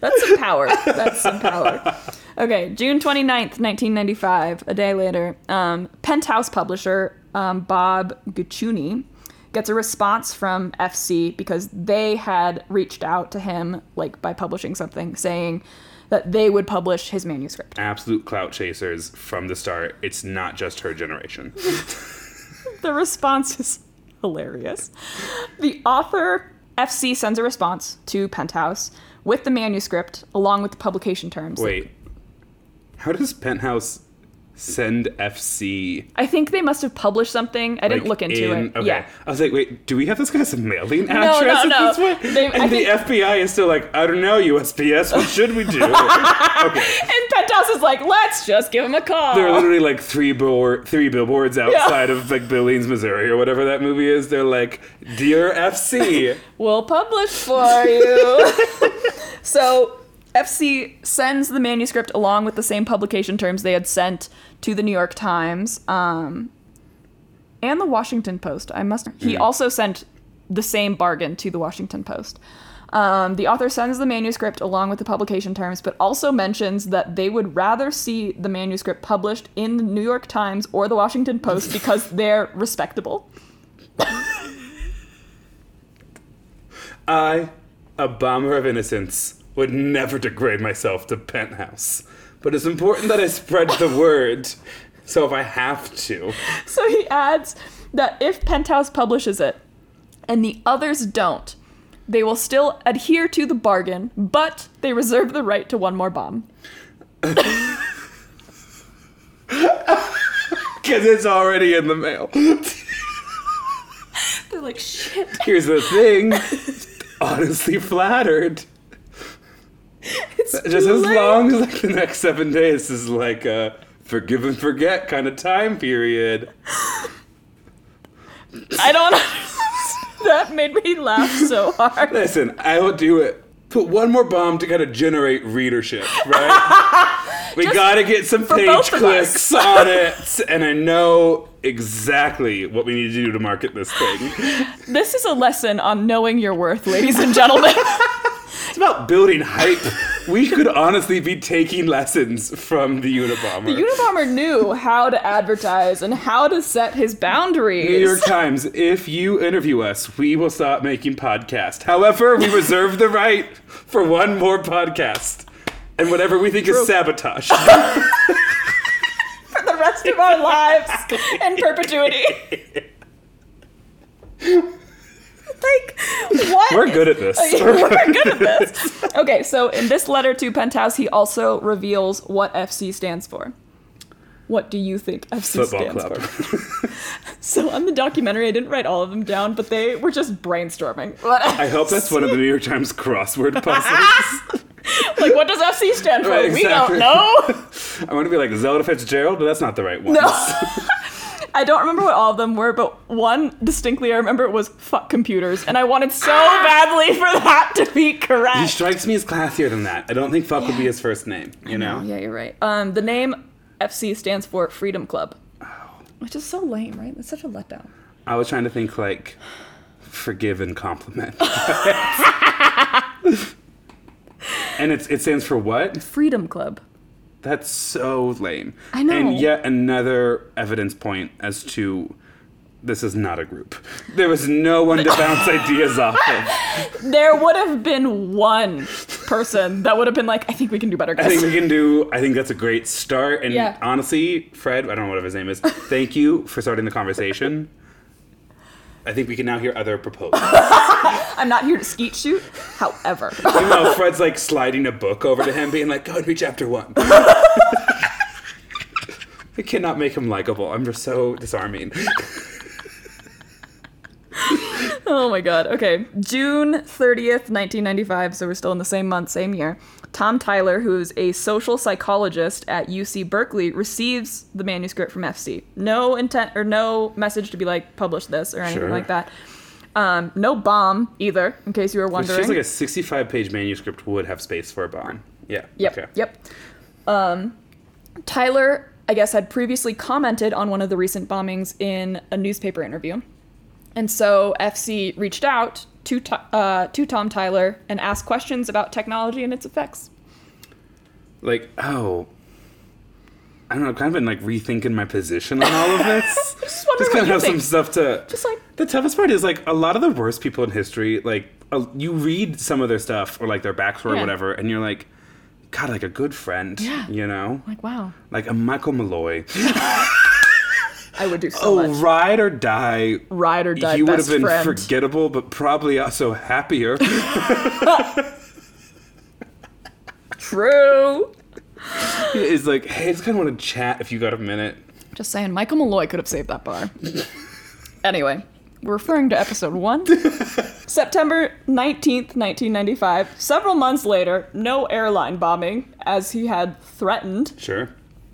That's some power. That's some power. Okay, June 29th, 1995, a day later, um, Penthouse publisher um, Bob Guccione gets a response from FC because they had reached out to him, like by publishing something, saying that they would publish his manuscript.
Absolute clout chasers from the start. It's not just her generation.
The response is hilarious. The author, FC, sends a response to Penthouse with the manuscript along with the publication terms.
Wait. How does Penthouse send FC?
I think they must have published something. I didn't look into
in-
it.
Okay.
Yeah.
I was like, wait, do we have this guy's mailing
no,
address
no.
at this point?
They- I
and the
think-
FBI is still like, I don't know, USPS, what should we do? okay.
And Penthouse is like, let's just give him a call.
There are literally like three board, three billboards outside of like Billings, Missouri, or whatever that movie is. They're like, "Dear FC,
we'll publish for you. so FC sends the manuscript along with the same publication terms they had sent to the New York Times um, and the Washington Post. I must. He also sent the same bargain to the Washington Post. Um, the author sends the manuscript along with the publication terms, but also mentions that they would rather see the manuscript published in the New York Times or the Washington Post because they're respectable.
I, a bomber of innocence, would never degrade myself to penthouse. But it's important that I spread the word. So if I have to,
So he adds that if Penthouse publishes it and the others don't, they will still adhere to the bargain, but they reserve the right to one more bomb.
because it's already in the mail.
They're like, shit.
Here's the thing. Honestly flattered. Just as
late.
long as like the next seven days is like a forgive and forget kind of time period.
I don't. that made me laugh so hard.
Listen, I will do it. Put one more bomb to kind of generate readership, right? we
Just
gotta get some page clicks on it, and I know exactly what we need to do to market this thing.
This is a lesson on knowing your worth, ladies and gentlemen.
It's about building hype. We could honestly be taking lessons from the Unabomber.
the Unabomber knew how to advertise and how to set his boundaries.
New York Times, if you interview us, we will stop making podcasts. However, we reserve the right for one more podcast. And whatever we think is sabotage.
for the rest of our lives in perpetuity. like, what?
We're good at this.
We're good at this. Okay, so in this letter to Penthouse, he also reveals what FC stands for. What do you think FC
Football
stands
club.
for? So on the documentary, I didn't write all of them down, but they were just brainstorming.
I hope that's one of the New York Times crossword puzzles.
like, what does FC stand for?
Right,
We don't know.
I want to be like Zelda Fitzgerald, but that's not the right one.
No. I don't remember what all of them were, but one distinctly I remember it was fuck computers, and I wanted so badly for that to be correct.
He strikes me as classier than that. I don't think fuck would be his first name. You know?
Yeah, you're right. Um, the name FC stands for Freedom Club, which is so lame, right? That's such a letdown.
I was trying to think like forgive and compliment. and it's it stands for what?
Freedom Club.
That's so lame.
I know.
And yet another evidence point as to this is not a group. There was no one to bounce ideas off of.
There would have been one person that would have been like, I think we can do better, guys.
I think we can do. I think that's a great start. And
Yeah.
honestly, Fred, I don't know what his name is. Thank you for starting the conversation. I think we can now hear other proposals.
I'm not here to skeet shoot. However,
you know, Fred's like sliding a book over to him, being like, "Go and read chapter one." I cannot make him likable. I'm just so disarming.
oh my god. Okay, June 30th, 1995. So we're still in the same month, same year. Tom Tyler, who's a social psychologist at UC Berkeley, receives the manuscript from FC. No intent or no message to be like publish this or anything
Sure.
like that. Um, no bomb either, in case you were
It's
wondering.
just like a 65 page manuscript would have space for a bomb. Yeah.
Yep.
Okay.
Yep. Um, Tyler, I guess, had previously commented on one of the recent bombings in a newspaper interview. And so FC reached out to, uh, to Tom Tyler and ask questions about technology and its effects.
Like, oh. I don't know, I've kind of been like rethinking my position on all of this.
Just
just kind of have some stuff to.
Just like,
The toughest part is like a lot of the worst people in history, like uh, you read some of their stuff or like their backstory or whatever, and you're like, God, like a good friend,
Yeah.
you know,
like wow,
like a Michael Malloy.
I would do so
Oh,
much.
ride or die.
Ride or die
You would have been
friend.
forgettable, but probably also happier.
True.
Is like, hey, I just kind of want to chat if you got a minute.
Just saying, Michael Malloy could have saved that bar. anyway, we're referring to episode one. September 19th, 1995. Several months later, no airline bombing, as he had threatened.
Sure.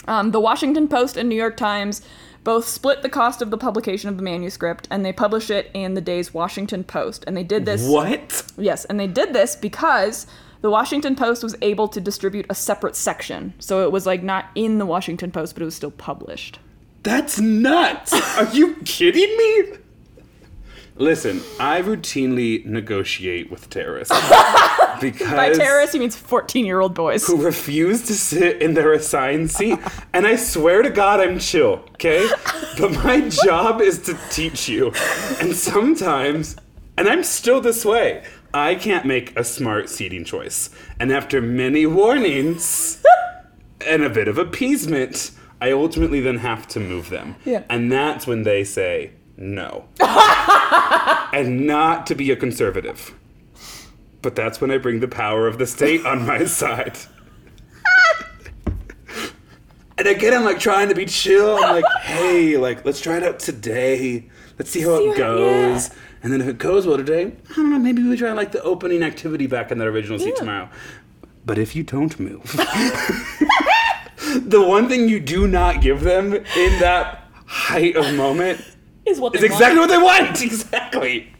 Um, the Washington Post and New York Times both split the cost of the publication of the manuscript, and they publish it in the day's Washington Post. And they did this.
What?
Yes, and they did this because the Washington Post was able to distribute a separate section. So it was like not in the Washington Post, but it was still published.
That's nuts. Are you kidding me? Listen, I routinely negotiate with terrorists because
By terrorists, he means 14 year old boys.
who refuse to sit in their assigned seat. And I swear to God, I'm chill, okay? But my job is to teach you. And sometimes, and I'm still this way, I can't make a smart seating choice. And after many warnings and a bit of appeasement, I ultimately then have to move them.
Yeah.
And that's when they say no. and not to be a conservative. But that's when I bring the power of the state on my side. and again, I'm like trying to be chill. I'm like, hey, like, let's try it out today. Let's see how
See
it goes.
yeah.
And then if it goes well today, I don't know, maybe we try like the opening activity back in that original seat
Yeah.
tomorrow. But if you don't move, the one thing you do not give them in that height of moment
Is what they
exactly
want.
what they want. Exactly.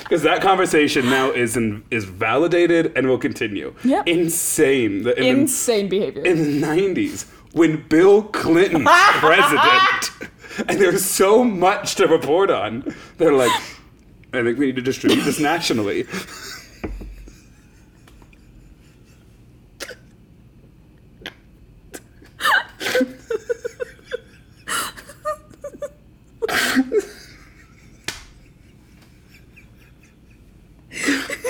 Because that conversation now is in, is validated and will continue.
Yep.
Insane. that In,
Insane behavior.
in the 90s, when Bill Clinton president, and there's so much to report on, they're like, I think we need to distribute this nationally.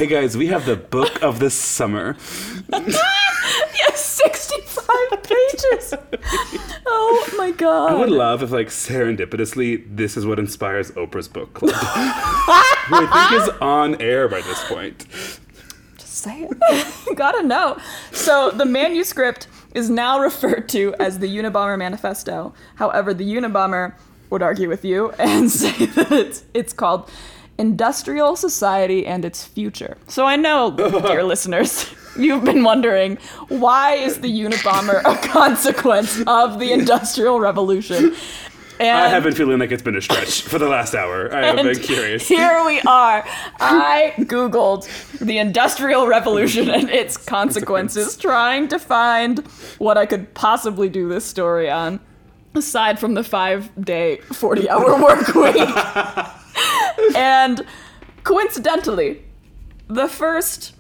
Hey guys, we have the book of the summer.
yes, 65 pages. oh my god.
I would love if, like, serendipitously, this is what inspires Oprah's book club. Who I think is on air by this point.
Just say it. Gotta know. So the manuscript is now referred to as the Unabomber Manifesto. However, the Unabomber would argue with you and say that it's, it's called Industrial Society and Its Future. So I know, dear listeners, you've been wondering why is the Unabomber a consequence of the Industrial Revolution? And
I have been feeling like it's been a stretch for the last hour. I have been curious.
Here we are. I Googled the Industrial Revolution and its consequences, trying to find what I could possibly do this story on, aside from the five day, 40 hour work week. and coincidentally, the first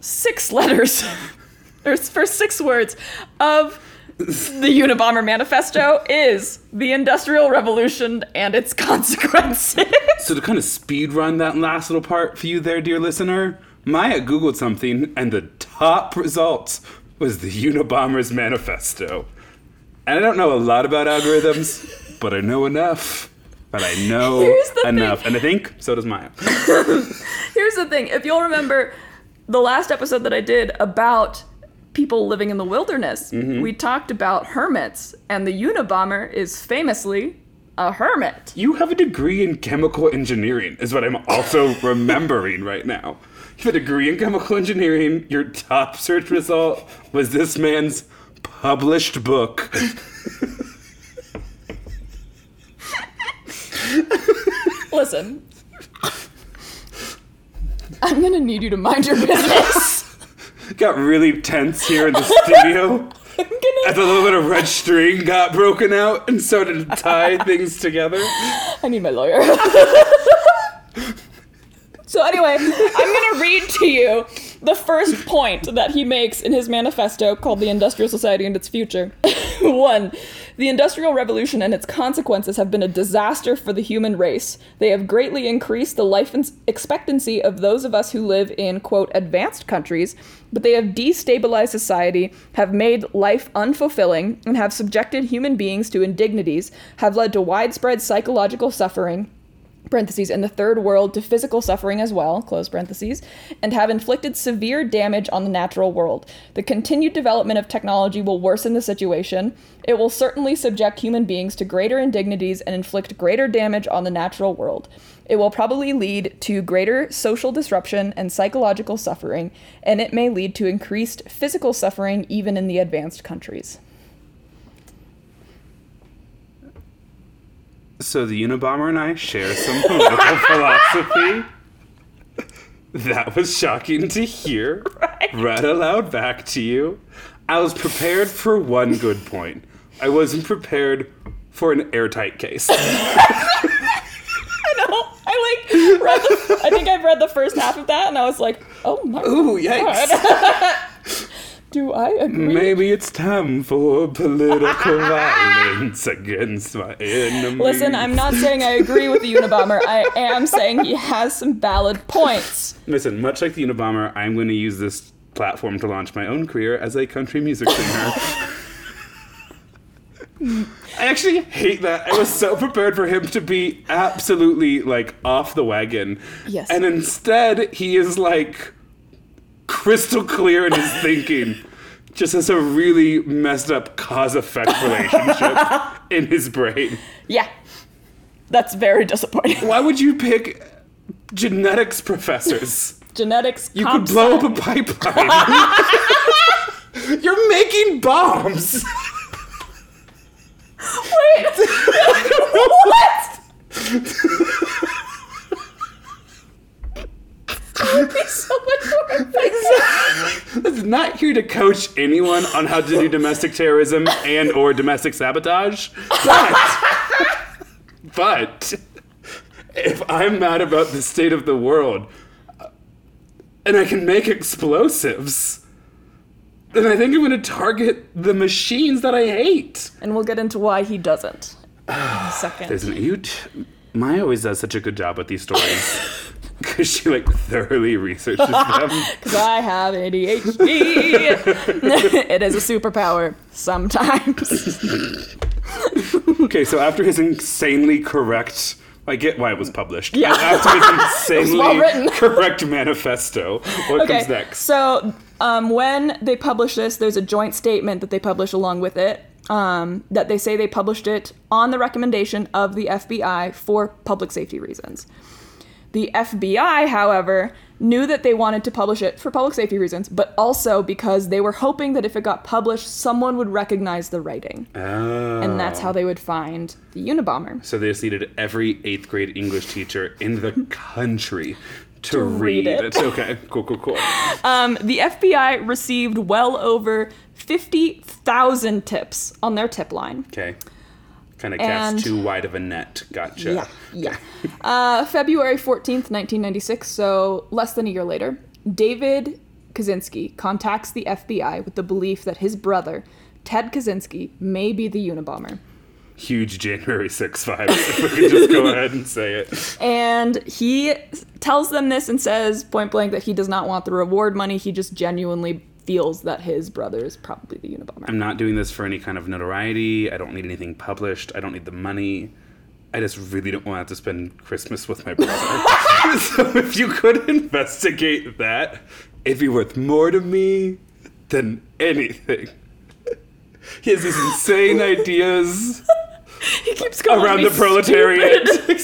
six letters, or first six words of the Unabomber Manifesto is the Industrial Revolution and its consequences.
So to kind of speed run that last little part for you there, dear listener, Maia Googled something and the top result was the Unabomber's manifesto. And I don't know a lot about algorithms, but I know enough. But I know enough. And I think so does Maia.
Here's the thing if you'll remember the last episode that I did about people living in the wilderness, mm-hmm. we talked about hermits, and the Unabomber is famously a hermit.
You have a degree in chemical engineering, is what I'm also remembering right now. You have a degree in chemical engineering. Your top search result was this man's published book.
Listen. I'm gonna need you to mind your business.
Got really tense here in the studio.
I'm gonna.
As a little bit of red string got broken out and started to tie things together.
I need my lawyer. so anyway, I'm gonna read to you the first point that he makes in his manifesto called The Industrial Society and Its Future. One, the Industrial Revolution and its consequences have been a disaster for the human race. They have greatly increased the life expectancy of those of us who live in, quote, advanced countries, but they have destabilized society, have made life unfulfilling, and have subjected human beings to indignities, have led to widespread psychological suffering, parentheses, in the third world to physical suffering as well, close parentheses, and have inflicted severe damage on the natural world. The continued development of technology will worsen the situation. It will certainly subject human beings to greater indignities and inflict greater damage on the natural world. It will probably lead to greater social disruption and psychological suffering, and it may lead to increased physical suffering even in the advanced countries.
So the Unabomber and I share some political philosophy. That was shocking to hear. Read aloud back to you. I was prepared for one good point. I wasn't prepared for an airtight case.
No, I like read the, I think I've read the first half of that and I was like, oh my
Ooh, yikes.
Do I agree?
Maybe it's time for political violence against my enemies.
Listen, I'm not saying I agree with the Unabomber. I am saying he has some valid points.
Listen, much like the Unabomber, I'm going to use this platform to launch my own career as a country music singer. I actually hate that. I was so prepared for him to be absolutely like off the wagon.
Yes.
And instead, he is like crystal clear in his thinking. Just has a really messed up cause effect relationship in his brain.
Yeah. That's very disappointing.
Why would you pick genetics professors?
Genetics.
You could blow up a pipeline. You're making bombs.
Wait. what? Would be so much more effective.
Not here to coach anyone on how to do domestic terrorism and or domestic sabotage. But, but if I'm mad about the state of the world uh, and I can make explosives, then I think I'm going to target the machines that I hate.
And we'll get into why he doesn't in a second.
Isn't you? Maia always does such a good job with these stories because she like thoroughly researches them.
Because I have ADHD. it is a superpower sometimes.
Okay, so after his insanely correct, I get why it was published.
Yeah.
After his insanely
well
correct manifesto, what
Okay,
comes next?
so um, when they publish this, there's a joint statement that they publish along with it. Um, that they say they published it on the recommendation of the FBI for public safety reasons. The FBI, however, knew that they wanted to publish it for public safety reasons, but also because they were hoping that if it got published, someone would recognize the writing.
Oh.
And that's how they would find the Unabomber.
So they just needed every eighth grade English teacher in the country to,
read
read,
it.
Okay, cool, cool, cool.
Um, the FBI received well over 50,000 tips on their tip line.
Okay. Kind of cast too wide of a net. Gotcha.
yeah. uh, February 14th, 1996, so less than a year later, David Kaczynski contacts the FBI with the belief that his brother, Ted Kaczynski, may be the Unabomber.
Huge January 6 vibes. if we could just go ahead and say it.
And he tells them this and says point blank that he does not want the reward money. He just genuinely feels that his brother is probably the Unabomber.
I'm not doing this for any kind of notoriety. I don't need anything published. I don't need the money. I just really don't want to spend Christmas with my brother. so if you could investigate that, it'd be worth more to me than anything. He has these insane ideas
he keeps calling
around
me
the proletariat.
he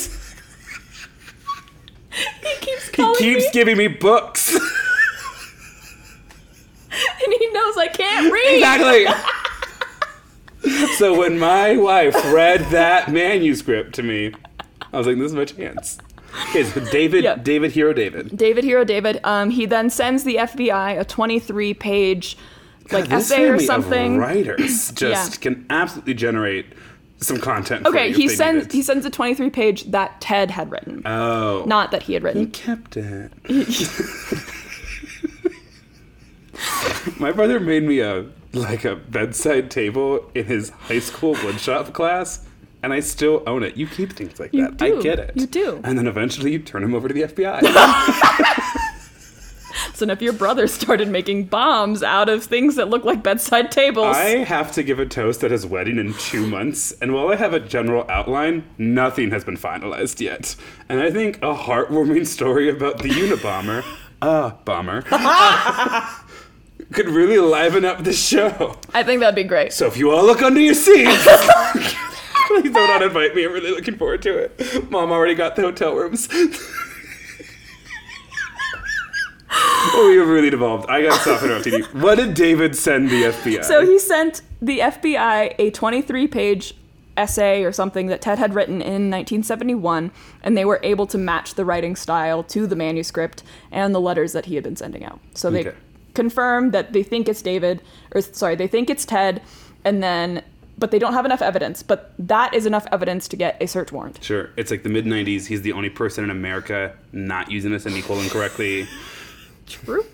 keeps
he keeps
me,
giving me books.
and he knows I can't read.
exactly. so when my wife read that manuscript to me, I was like, "This is my chance." Okay, so David. David, Hero, David.
David Hero David. Um, he then sends the FBI a 23 page like
God,
essay or something.
writers just
Yeah.
can absolutely generate some content.
Okay,
for
he sends he sends a 23 page that Ted had written,
Oh,
not that he had written.
he kept it. my brother made me a like a bedside table in his high school woodshop class. And I still own it. You keep things like
You
that.
do.
I get it.
You do.
And then eventually you turn him over to the FBI.
So now if your brother started making bombs out of things that look like bedside tables,
I have to give a toast at his wedding in two months, and while I have a general outline, nothing has been finalized yet. And I think a heartwarming story about the Unabomber, uh, bomber, could really liven up the show.
I think that'd be great.
So if you all look under your seats, please don't uninvite me. I'm really looking forward to it. Mom already got the hotel rooms. oh, have really devolved. I got stuff on TV. What did David send the FBI?
So he sent the FBI a 23 page essay or something that Ted had written in 1971, and they were able to match the writing style to the manuscript and the letters that he had been sending out. So they
Okay.
Confirmed that they think it's David, or sorry, they think it's Ted, and then, but they don't have enough evidence. But that is enough evidence to get a search warrant.
Sure. It's like the mid 90s. He's the only person in America not using a semicolon correctly.
True.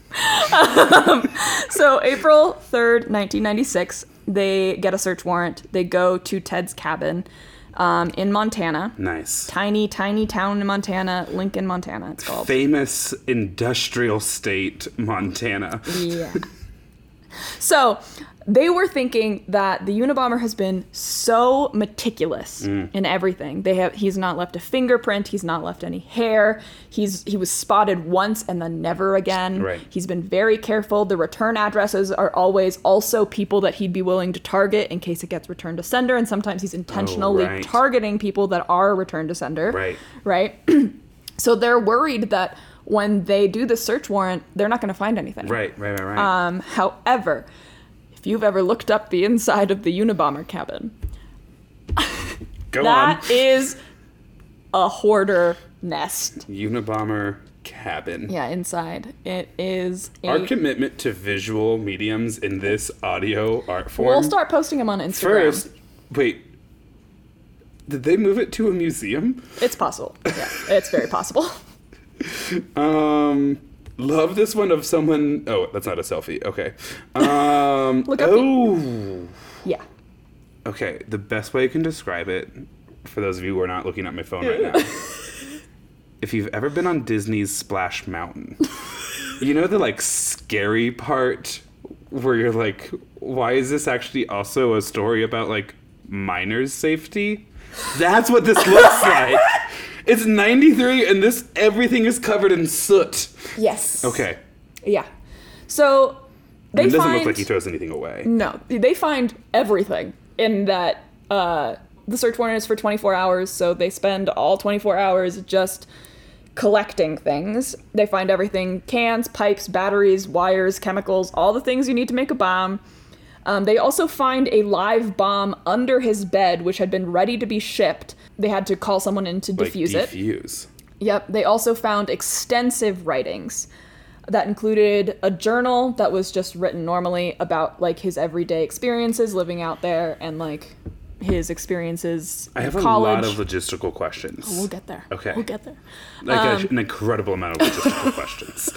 Um, so April 3rd, 1996, they get a search warrant. They go to Ted's cabin um, in Montana.
Nice.
Tiny, tiny town in Montana, Lincoln, Montana, it's called.
Famous industrial state, Montana.
Yeah. So they were thinking that the Unabomber has been so meticulous
Mm.
in everything. They have he's not left a fingerprint, he's not left any hair. He's he was spotted once and then never again.
Right.
He's been very careful. The return addresses are always also people that he'd be willing to target in case it gets returned to sender and sometimes he's intentionally
right.
targeting people that are returned to sender.
Right.
Right? so they're worried that when they do the search warrant, they're not going to find anything.
Right, right, right, right.
Um, however, if you've ever looked up the inside of the Unabomber cabin,
Go
that is a hoarder nest.
on. Unabomber cabin.
Yeah, inside it is. A,
Our commitment to visual mediums in this audio art form.
we'll start posting them on Instagram.
First, wait. Did they move it to a museum?
it's possible. Yeah, it's very possible.
Um, love this one of someone. Oh, that's not a selfie. Okay. Um,
Look up the-
oh.
Yeah.
Okay, the best way I can describe it, for those of you who are not looking at my phone right now, if you've ever been on Disney's Splash Mountain, you know the like scary part where you're like, why is this actually also a story about like miners' safety? That's what this looks like. It's 93 and this everything is covered in soot.
Yes.
Okay.
Yeah. So they
it doesn't
find
look like he throws anything away.
no, they find everything in that. Uh, the search warrant is for 24 hours, so they spend all 24 hours just collecting things. They find everything cans, pipes, batteries, wires, chemicals, all the things you need to make a bomb. Um, they also find a live bomb under his bed, which had been ready to be shipped. They had to call someone in to
Like
defuse it.
defuse.
Yep. They also found extensive writings that included a journal that was just written normally about like his everyday experiences living out there and like his experiences
I have a lot of logistical questions.
we'll get there.
Okay.
We'll get there.
like
Um,
a- an incredible amount of logistical questions.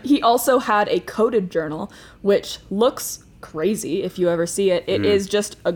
He also had a coded journal, which looks crazy if you ever see it. It mm-hmm. is just a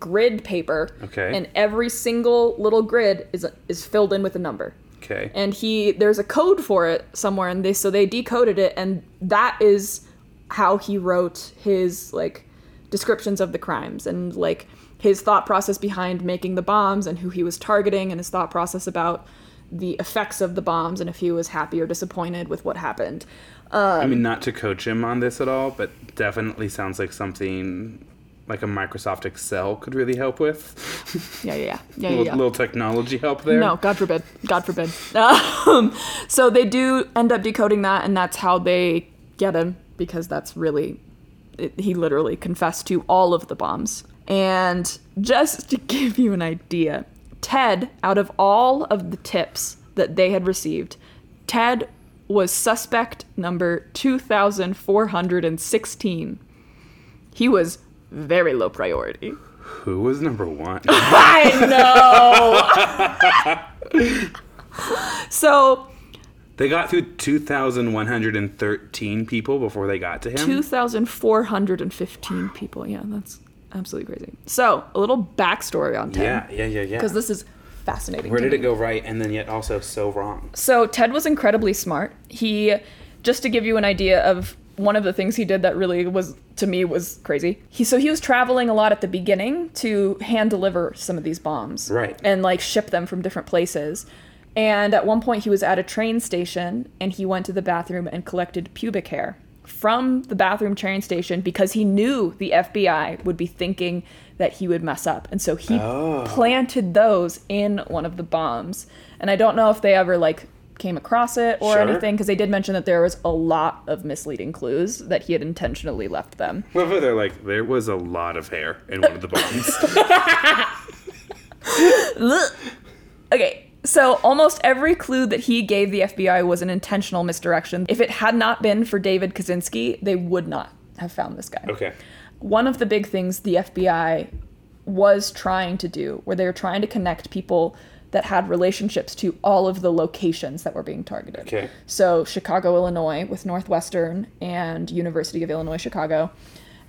grid paper.
Okay.
and every single little grid is is filled in with a number.
Okay.
And he there's a code for it somewhere, and they so they decoded it, and that is how he wrote his like descriptions of the crimes and like his thought process behind making the bombs and who he was targeting and his thought process about the effects of the bombs and if he was happy or disappointed with what happened.
I
um,
mean, not to coach him on this at all, but definitely sounds like something like a Microsoft Excel could really help with.
Yeah, yeah, yeah, yeah,
little,
yeah.
little technology help there.
No, God forbid. God forbid. Um, so they do end up decoding that, and that's how they get him because that's really, it, he literally confessed to all of the bombs. And just to give you an idea, Ted, out of all of the tips that they had received, Ted was suspect number 2,416. He was very low priority.
Who was number one?
I know. so
they got through 2,113 people before they got to him.
2,415 people. Yeah, that's absolutely crazy. So, a little backstory on Ted.
yeah, yeah, yeah, yeah.
Because this is fascinating.
Where did it go right and then yet also so wrong?
So, Ted was incredibly smart. He, just to give you an idea of one of the things he did that really was, to me, was crazy. He, so he was traveling a lot at the beginning to hand deliver some of these bombs.
Right.
And like ship them from different places. And at one point, he was at a train station and he went to the bathroom and collected pubic hair from the bathroom train station because he knew the FBI would be thinking that he would mess up. And so he
Oh.
planted those in one of the bombs. And I don't know if they ever like came across it or
Sure.
anything because they did mention that there was a lot of misleading clues that he had intentionally left them.
Well, they're like, there was a lot of hair in one of the bombs.
Okay, so almost every clue that he gave the FBI was an intentional misdirection. If it had not been for David Kaczynski, they would not have found this guy.
okay.
One of the big things the FBI was trying to do, where they were trying to connect people that had relationships to all of the locations that were being targeted.
Okay.
So Chicago, Illinois, with Northwestern and University of Illinois Chicago,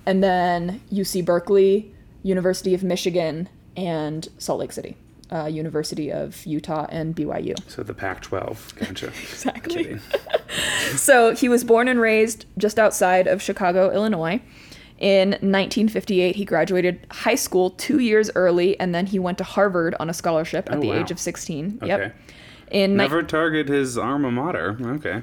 and then UC Berkeley, University of Michigan, and Salt Lake City, uh, University of Utah, and BYU.
So the Pac 12. Gotcha.
Exactly. So he was born and raised just outside of Chicago, Illinois. In 1958, he graduated high school two years early, and then he went to Harvard on a scholarship at
Oh,
the
wow.
age of 16.
Okay.
Yep. In ni-
Never target his alma mater. Okay.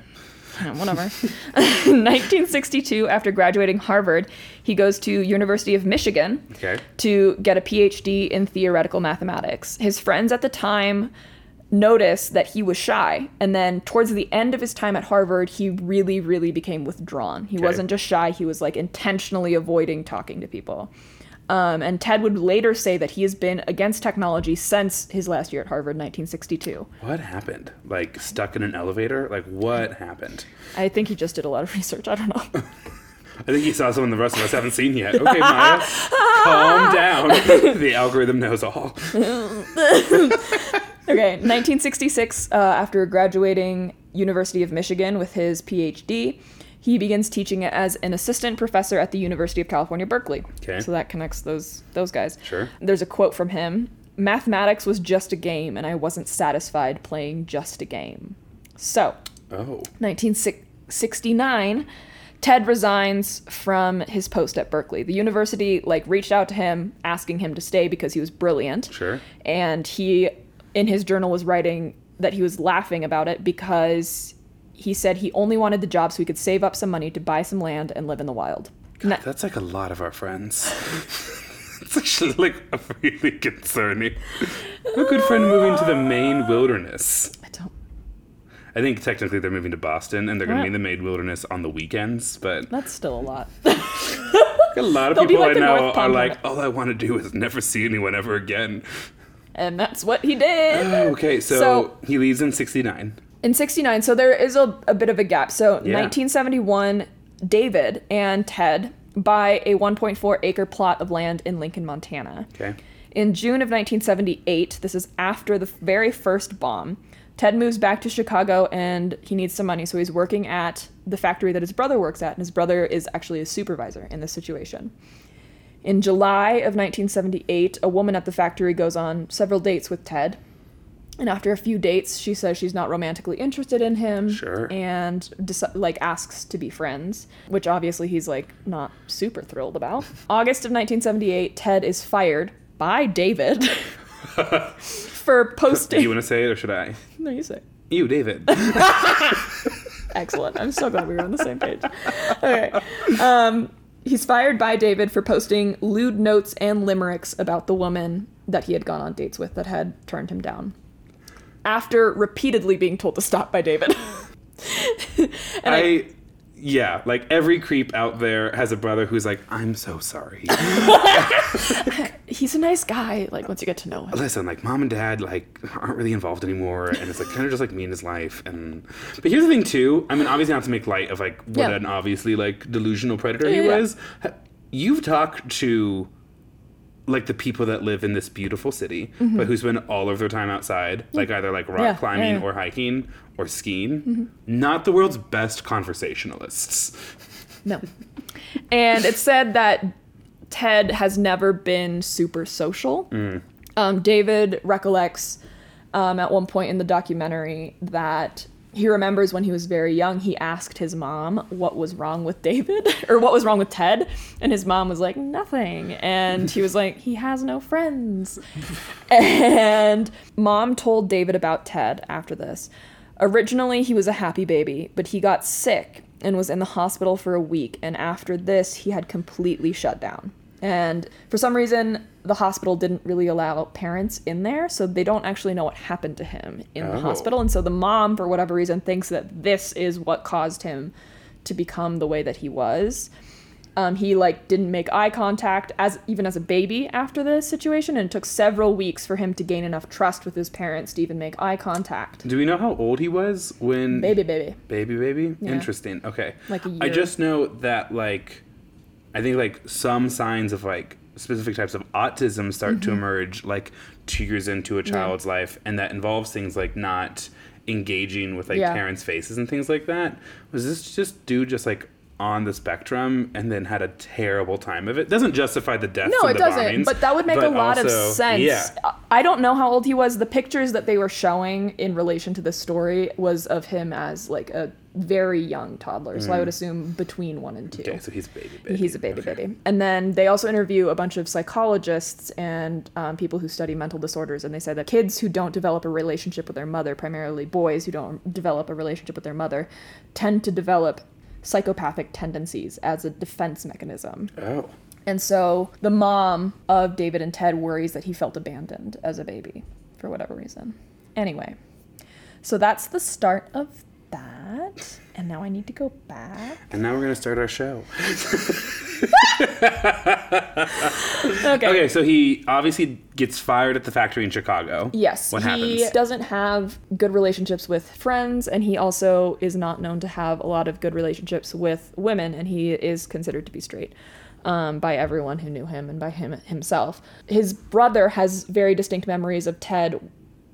whatever. 1962, after graduating Harvard, he goes to University of Michigan
Okay.
to get a PhD in theoretical mathematics. His friends at the time noticed that he was shy, and then towards the end of his time at Harvard, he really, really became withdrawn. He
Okay.
wasn't just shy; he was like intentionally avoiding talking to people. Um, and Ted would later say that he has been against technology since his last year at Harvard, 1962.
What happened? Like stuck in an elevator? Like what happened?
I think he just did a lot of research. I don't know.
I think he saw someone the rest of us haven't seen yet. Okay, Maia, calm down. the algorithm knows all.
Okay, 1966, uh, after graduating University of Michigan with his PhD, he begins teaching as an assistant professor at the University of California, Berkeley.
Okay.
So that connects those those guys.
Sure.
There's a quote from him: "Mathematics was just a game, and I wasn't satisfied playing just a game." So,
Oh.
1969, Ted resigns from his post at Berkeley. The university like reached out to him asking him to stay because he was brilliant.
Sure.
And he in his journal was writing that he was laughing about it because he said he only wanted the job so he could save up some money to buy some land and live in the wild. Na-
That's like a lot of our friends. it's actually like a really concerning. A good friend moving to the Maine wilderness.
I don't
I think technically they're moving to Boston and they're going to
Yeah.
be in the Maine Wilderness on the weekends, but
That's still a lot.
a lot of
They'll
people
like
I know are like, all I want to do is never see anyone ever again.
And that's what he did.
Oh, okay, so,
So-
he leaves in 69.
In 69, so there is a, a bit of a gap. So,
Yeah.
1971, David and Ted buy a 1.4 acre plot of land in Lincoln, Montana.
Okay.
In June of 1978, this is after the very first bomb, Ted moves back to Chicago and he needs some money, so he's working at the factory that his brother works at, and his brother is actually a supervisor in this situation. In July of 1978, a woman at the factory goes on several dates with Ted. And after a few dates, she says she's not romantically interested in him
Sure.
and deci- like asks to be friends, which obviously he's like not super thrilled about. August of 1978, Ted is fired by David for
Do
posting.
you want to say it or should I?
no, you say.
You, David.
Excellent. I'm so glad we were on the same page. Okay. Um, he's fired by David for posting lewd notes and limericks about the woman that he had gone on dates with that had turned him down. After repeatedly being told to stop by David. I,
I, yeah, like every creep out there has a brother who's like, I'm so sorry.
he's a nice guy, like once you get to know him.
Listen, like mom and dad like aren't really involved anymore, and it's like kind of just like me and his life. And but here's the thing too. I mean, obviously not to make light of like what
Yeah.
an obviously like delusional predator he
Yeah, yeah.
was. You've talked to like the people that live in this beautiful city, but who spend all of their time outside, like either like rock
Mm-hmm. Yeah, yeah,
climbing
yeah. Mm-hmm.
or hiking or skiing. Not the world's best conversationalists.
No. And it's said that Ted has never been super social. Um, David recollects um, at one point in the documentary that he remembers when he was very young, he asked his mom what was wrong with David or what was wrong with Ted. And his mom was like, nothing. And he was like, he has no friends. And mom told David about Ted after this. Originally, he was a happy baby, but he got sick and was in the hospital for a week. And after this, he had completely shut down. And for some reason, the hospital didn't really allow parents in there, so they don't actually know what happened to him in the
Oh.
hospital. And so the mom, for whatever reason, thinks that this is what caused him to become the way that he was. Um, he like didn't make eye contact as even as a baby after this situation, and it took several weeks for him to gain enough trust with his parents to even make eye contact.
Do we know how old he was when
Baby, baby.
Baby, baby.
Yeah.
Interesting. Okay.
Like a
I
year.
just know that like, I think like some signs of like specific types of autism start
Mm-hmm.
to emerge like two years into a child's life, and that involves things like not engaging with like
Yeah.
parents' faces and things like that. Was this just dude just like? On the spectrum, and then had a terrible time of it. Doesn't justify the deaths.
No, it doesn't.
bombings,
But that would make a lot of sense.
Yeah,
I don't know how old he was. The pictures that they were showing in relation to this story was of him as like a very young toddler. So I would assume between one and two.
Mm. Okay, so he's a baby. baby.
He's a baby
Okay.
baby. And then they also interview a bunch of psychologists and um, people who study mental disorders. And they say that kids who don't develop a relationship with their mother, primarily boys who don't develop a relationship with their mother, tend to develop psychopathic tendencies as a defense mechanism.
Oh.
And so the mom of David and Ted worries that he felt abandoned as a baby for whatever reason. Anyway, so that's the start of that. And now I need to go back.
And now we're gonna start our show.
Okay.
Okay, so he obviously gets fired at the factory in Chicago.
Yes,
What
he
happens?
doesn't have good relationships with friends, and he also is not known to have a lot of good relationships with women, and he is considered to be straight um, by everyone who knew him and by him himself. His brother has very distinct memories of Ted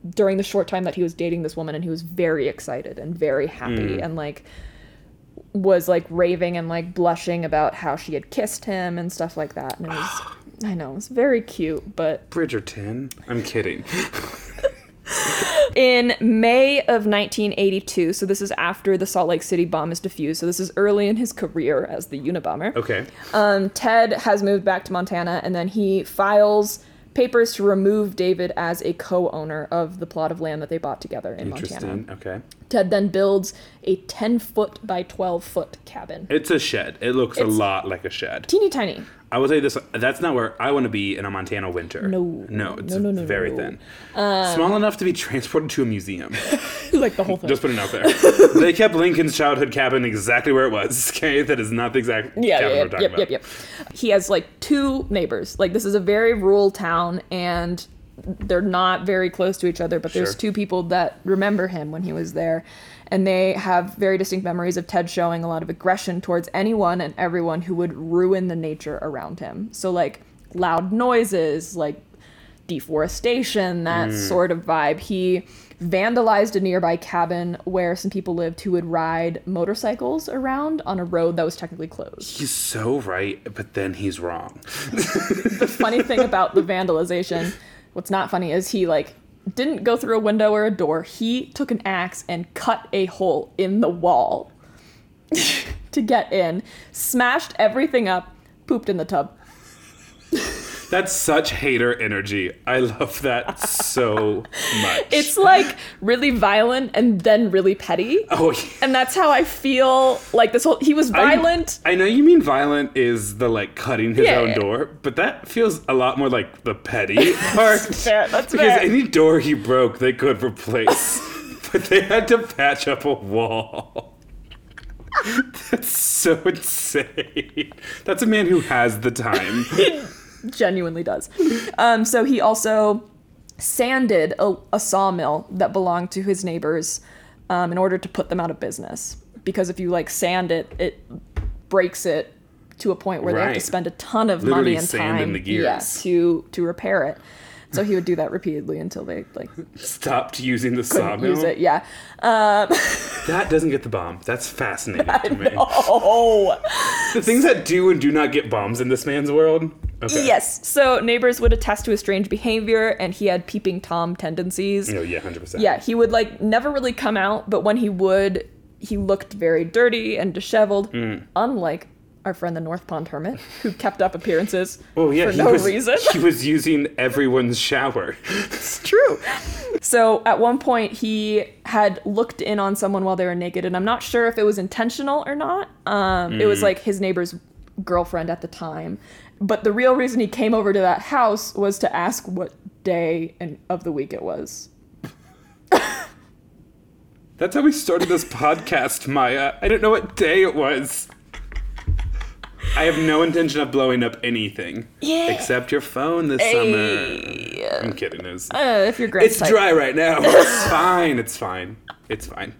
during the short time that he was dating this woman, and he was very excited and very happy, and like was like raving and like blushing about how she had kissed him and stuff like that, and it was. I know, it was very cute, but
Bridgerton. I'm kidding.
in May of 1982, so this is after the Salt Lake City bomb is defused, so this is early in his career as the Unabomber.
Okay.
Um, Ted has moved back to Montana and then he files papers to remove David as a co owner of the plot of land that they bought together in Montana.
Interesting. Okay.
Ted then builds a 10 foot by 12 foot cabin.
It's a shed. It looks a
It's-
lot like a shed.
Teeny tiny.
I will say this: that's not where I want to be in a Montana winter.
No.
no, it's
No, no, no,
very thin, um, small enough to be transported to a museum.
like the whole thing.
Just putting it out there. they kept Lincoln's childhood cabin exactly where it was. Okay, that is not the exact
yeah,
cabin
yeah,
we're talking
yep,
about.
yep, yep. He has like two neighbors. Like this is a very rural town and they're not very close to each other, but there's
Sure.
two people that remember him when he was there. And they have very distinct memories of Ted showing a lot of aggression towards anyone and everyone who would ruin the nature around him. So like loud noises, like deforestation, that
Mm.
sort of vibe. He vandalized a nearby cabin where some people lived who would ride motorcycles around on a road that was technically closed.
He's so right, but then he's wrong.
the funny thing about the vandalization, what's not funny is he like didn't go through a window or a door. He took an axe and cut a hole in the wall to get in, smashed everything up, pooped in the tub.
That's such hater energy. I love that so much.
It's like really violent and then really petty.
oh, yeah.
And that's how I feel like this whole he was violent.
I, know you mean violent is the like cutting his
Yeah,
own
yeah.
door, but that feels a lot more like the petty part.
that's fair, that's
because
fair.
any door he broke, they could replace, but they had to patch up a wall. That's so insane. That's a man who has the time.
Genuinely does. Um, so he also sanded a, a sawmill that belonged to his neighbors um, in order to put them out of business. Because if you like sand it, it breaks it to a point where they have to spend a ton of
Literally
money and
sand
time
in the
yeah, to to repair it. So he would do that repeatedly until they like
Stopped using the sawmill.
use it. Yeah. Um,
That doesn't get the bomb. That's fascinating to me.
oh.
The things that do and do not get bombs in this man's world. Okay.
Yes. So neighbors would attest to his strange behavior, and he had peeping tom tendencies.
Oh yeah, hundred percent.
Yeah, he would like never really come out, but when he would, he looked very dirty and disheveled,
Hmm.
unlike our friend the North Pond Hermit, who kept up appearances
Oh yeah,
for no
was,
reason.
He was using everyone's shower.
it's true. So at one point, he had looked in on someone while they were naked, and I'm not sure if it was intentional or not. Um, It was
Hmm.
like his neighbor's girlfriend at the time. But the real reason he came over to that house was to ask what day and of the week it was.
That's how we started this podcast, Maia. I don't know what day it was. I have no intention of blowing up anything.
Yeah.
Except your phone this
Hey.
summer. I'm kidding. It's,
Uh, if your grand's
it's
type.
dry right now. It's fine. It's fine. It's fine.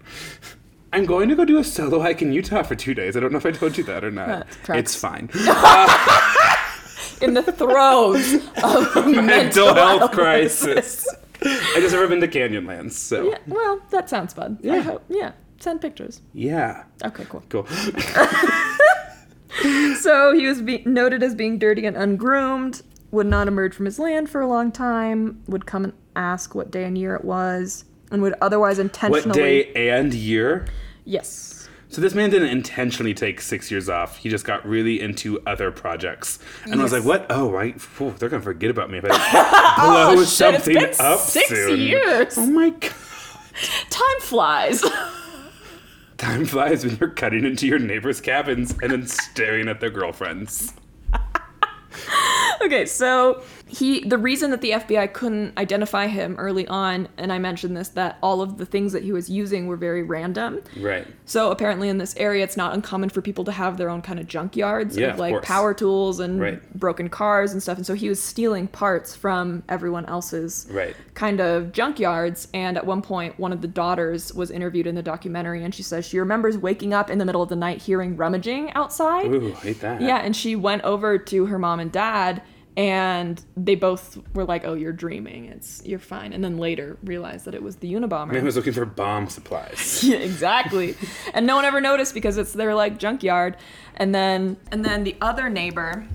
I'm going to go do a solo hike in Utah for two days. I don't know if I told you that or not.
That.
It's fine.
in the throes of a
Mental health crisis. I just never been to Canyonlands, so
Yeah, well, that sounds fun. I
Yeah.
hope. Yeah, send pictures.
yeah.
Okay, cool.
Cool.
So he was be- noted as being dirty and ungroomed, would not emerge from his land for a long time, would come and ask what day and year it was, and would otherwise intentionally.
What day and year?
Yes.
So this man didn't intentionally take six years off. He just got really into other projects, and I was like, "What? Oh, right. Phew, they're gonna forget about me if I blow
Oh, shit, it's
something
been
up
six
soon."
years.
Oh my god!
Time flies.
Time flies when you're cutting into your neighbors' cabins and then staring at their girlfriends.
okay, so he the reason that the FBI couldn't identify him early on, and I mentioned this, that all of the things that he was using were very random.
Right.
So apparently in this area, it's not uncommon for people to have their own kind of junkyards
Yeah,
of like
course.
power tools and
Right.
broken cars and stuff. And so he was stealing parts from everyone else's
Right.
kind of junkyards. And at one point, one of the daughters was interviewed in the documentary, and she says she remembers waking up in the middle of the night hearing rummaging outside.
Ooh, hate that.
Yeah, and she went over to her mom and dad, and they both were like, "Oh, you're dreaming. It's you're fine." And then later realized that it was the Unabomber.
Man was looking for bomb supplies.
Yeah, exactly. and no one ever noticed because it's their like junkyard. And then and then the other neighbor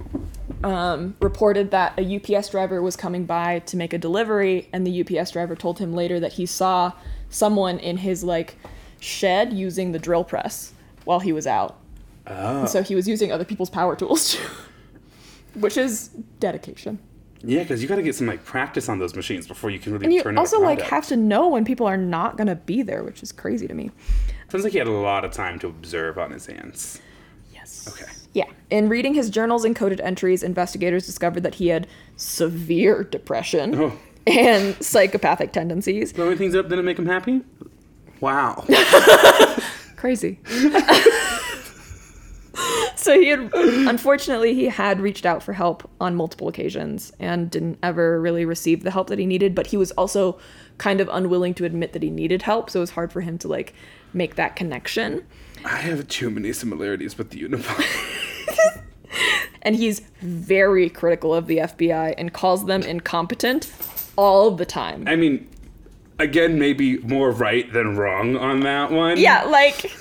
um, reported that a UPS driver was coming by to make a delivery, and the UPS driver told him later that he saw someone in his like shed using the drill press while he was out.
Oh.
So he was using other people's power tools, which is dedication.
Yeah, because you got to get some like practice on those machines before you can really
And you
turn
also like have to know when people are not going to be there, which is crazy to me.
Sounds like he had a lot of time to observe on his hands.
Yes.
Okay.
Yeah. In reading his journals and coded entries, investigators discovered that he had severe depression
Oh.
and psychopathic tendencies.
Only things up didn't make him happy. Wow.
Crazy. so he had unfortunately he had reached out for help on multiple occasions and didn't ever really receive the help that he needed, but he was also kind of unwilling to admit that he needed help, so it was hard for him to like make that connection.
I have too many similarities with the Unabomber.
And he's very critical of the FBI and calls them incompetent all the time.
I mean, again, maybe more right than wrong on that one.
Yeah, like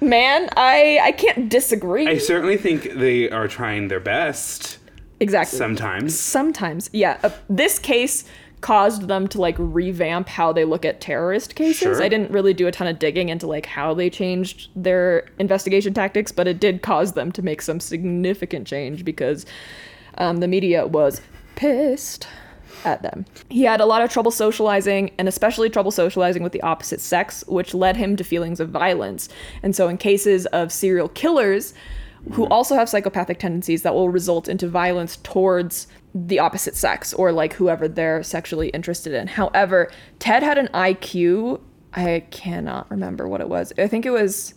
man, I I can't disagree.
I certainly think they are trying their best
exactly.
sometimes.
Sometimes, yeah. Uh, this case caused them to like revamp how they look at terrorist cases.
Sure.
I didn't really do a ton of digging into like how they changed their investigation tactics, but it did cause them to make some significant change because um, the media was pissed at them. He had a lot of trouble socializing, and especially trouble socializing with the opposite sex, which led him to feelings of violence. And so, in cases of serial killers who also have psychopathic tendencies, that will result into violence towards the opposite sex or like whoever they're sexually interested in. However, Ted had an IQ, I cannot remember what it was. I think it was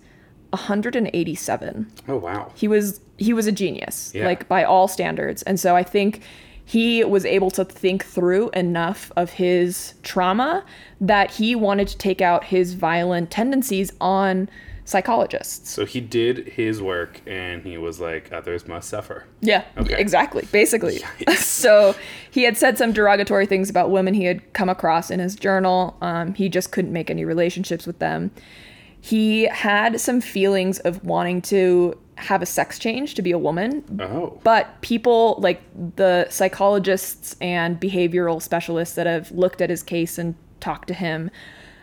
187
Oh wow.
he was he was a genius
Yeah.
like by all standards and so i think he was able to think through enough of his trauma that he wanted to take out his violent tendencies on psychologists.
So he did his work, and he was like, "Others must suffer."
yeah
Okay.
exactly basically. So he had said some derogatory things about women he had come across in his journal. Um, he just couldn't make any relationships with them. He had some feelings of wanting to have a sex change to be a woman
Oh.
But people like the psychologists and behavioral specialists that have looked at his case and talked to him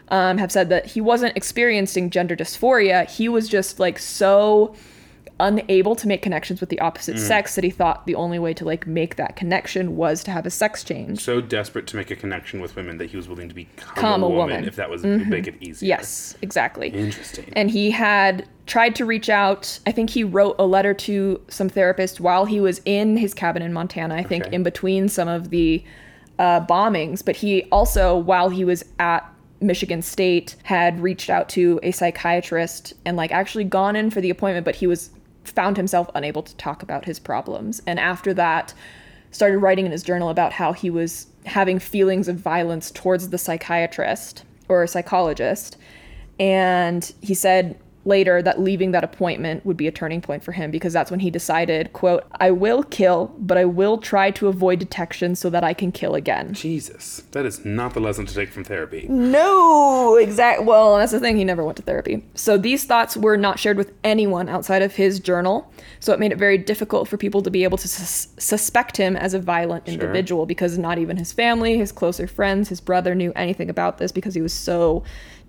um, have said that he wasn't experiencing gender dysphoria. He was just like so unable to make connections with the opposite sex that he thought the only way to like make that connection was to have a sex change.
so desperate to make a connection with women that he was willing to become a,
a
woman,
woman. Mm-hmm.
if that was would make it easier.
Yes, exactly.
Interesting.
and he had tried to reach out. I think he wrote a letter to some therapist while he was in his cabin in Montana. I think
Okay.
in between some of the uh, bombings, but he also, while he was at Michigan State, had reached out to a psychiatrist and like actually gone in for the appointment, but he was found himself unable to talk about his problems. And after that, started writing in his journal about how he was having feelings of violence towards the psychiatrist or psychologist. And he said later that leaving that appointment would be a turning point for him because that's when he decided, quote, I will kill, but I will try to avoid detection so that I can kill again.
Jesus, that is not the lesson to take from therapy.
No, exact. Well, that's the thing. He never went to therapy. So these thoughts were not shared with anyone outside of his journal. So it made it very difficult for people to be able to sus- suspect him as a violent individual because not even his family, his closer friends, his brother knew anything about this because he was so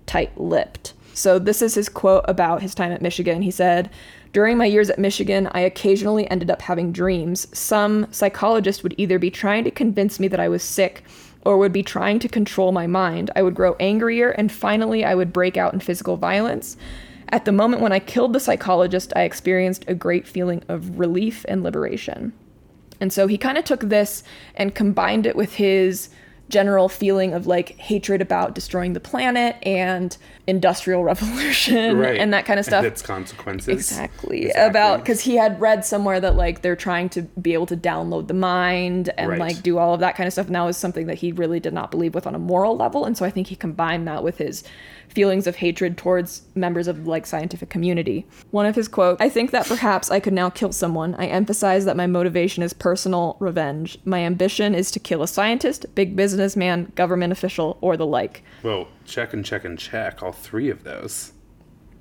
tight-lipped. So this is his quote about his time at Michigan. He said, during my years at Michigan, I occasionally ended up having dreams. Some psychologist would either be trying to convince me that I was sick or would be trying to control my mind. I would grow angrier and finally I would break out in physical violence. At the moment when I killed the psychologist, I experienced a great feeling of relief and liberation. And so he kind of took this and combined it with his general feeling of like hatred about destroying the planet and industrial revolution
Right.
and that kind of stuff.
And its consequences.
Exactly.
Exactly.
About because he had read somewhere that like they're trying to be able to download the mind and
Right.
like do all of that kind of stuff. And that was something that he really did not believe with on a moral level. And so I think he combined that with his feelings of hatred towards members of like scientific community. One of his quotes, I think that perhaps I could now kill someone. I emphasize that my motivation is personal revenge. My ambition is to kill a scientist, big businessman, government official, or the like.
Well, check and check and check all three of those.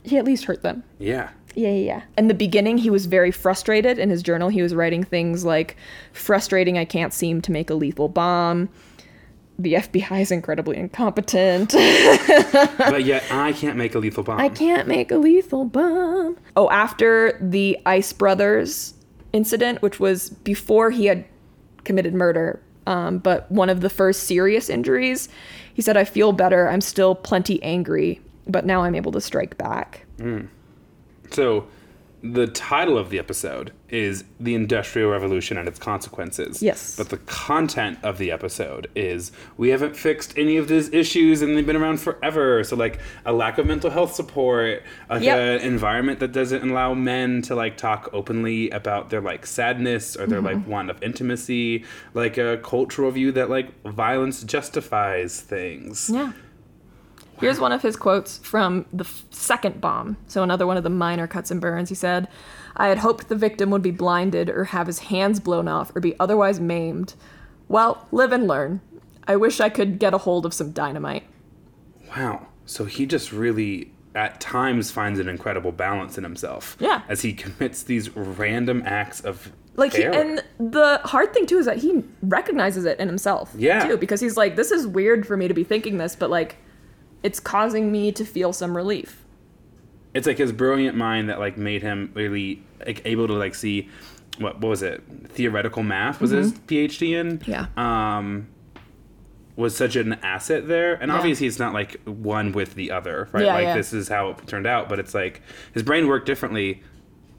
He at least hurt them.
Yeah.
Yeah, yeah, yeah. In the beginning, he was very frustrated. In his journal, he was writing things like, frustrating, I can't seem to make a lethal bomb. The FBI is incredibly incompetent.
but yet I can't make a lethal bomb.
I can't make a lethal bomb. Oh, after the Ice Brothers incident, which was before he had committed murder. Um, but one of the first serious injuries, he said, I feel better. I'm still plenty angry, but now I'm able to strike back.
So, the title of the episode is The Industrial Revolution and Its Consequences.
Yes.
But the content of the episode is we haven't fixed any of these issues and they've been around forever. So, like, a lack of mental health support, like
Yep.
an environment that doesn't allow men to, like, talk openly about their, like, sadness or their,
Mm-hmm.
like, want of intimacy, like a cultural view that, like, violence justifies things.
Yeah. Here's one of his quotes from the second bomb. So, another one of the minor cuts and burns. He said, I had hoped the victim would be blinded or have his hands blown off or be otherwise maimed. Well, live and learn. I wish I could get a hold of some dynamite.
Wow. So he just really, at times, finds an incredible balance in himself.
Yeah.
As he commits these random acts of
Like, he, and the hard thing too is that he recognizes it in himself.
Yeah.
Too, because he's like, this is weird for me to be thinking this, but like, it's causing me to feel some relief.
it's like his brilliant mind that like made him really like able to like see what what was it theoretical math was his PhD in
Mm-hmm. Yeah.
um was such an asset there and
Yeah.
obviously it's not like one with the other right
Yeah,
like
yeah.
this is how it turned out but it's like his brain worked differently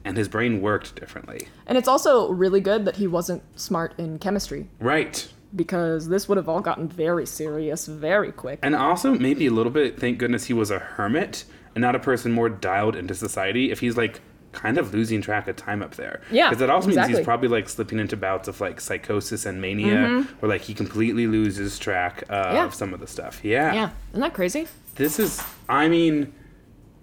and his brain worked differently
And it's also really good that he wasn't smart in chemistry
right
because this would have all gotten very serious very quick.
And also, maybe a little bit, thank goodness he was a hermit and not a person more dialed into society if he's like kind of losing track of time up there.
Yeah,
Because that also means
exactly.
he's probably like slipping into bouts of like psychosis and mania where like he completely loses track of
Mm-hmm. Yeah.
some of the stuff. Yeah.
yeah, isn't that crazy?
This is, I mean,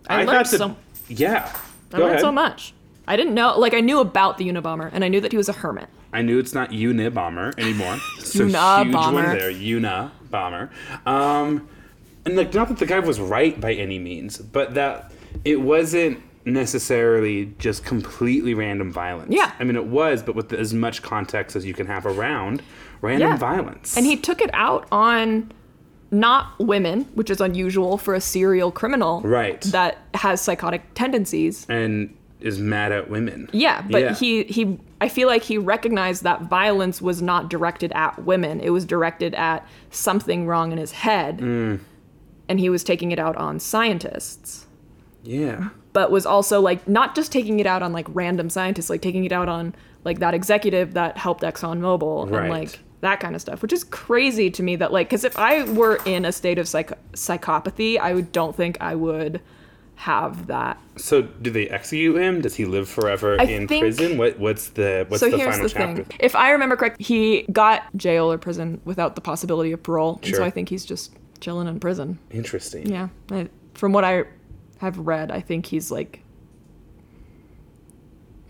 I, learned
thought that-
so.
Yeah.
I
Go
learned
ahead.
so much. I didn't know, like, I knew about the Unabomber, and I knew that he was a hermit.
I knew it's not Unabomber anymore. so
Unabomber.
huge one there, Unabomber. Um, and like, not that the guy was right by any means, but that it wasn't necessarily just completely random violence.
Yeah.
I mean, it was, but with as much context as you can have around random
Yeah.
violence.
And he took it out on not women, which is unusual for a serial criminal
Right.
that has psychotic tendencies.
and is mad at women.
Yeah, but
Yeah.
he he I feel like he recognized that violence was not directed at women. It was directed at something wrong in his head.
Mm.
And he was taking it out on scientists.
Yeah.
But was also like not just taking it out on like random scientists, like taking it out on like that executive that helped ExxonMobil
Right.
and like that kind of stuff, which is crazy to me that like cuz if I were in a state of psych- psychopathy, I would, don't think I would have that
So, do they execute him? Does he live forever
I
in
think-
prison? What What's the What's
so
the
here's
final
the
chapter?
thing. If I remember correct, he got jail or prison without the possibility of parole, and
Sure.
so I think he's just chilling in prison.
Interesting.
Yeah, I, from what I have read, I think he's like.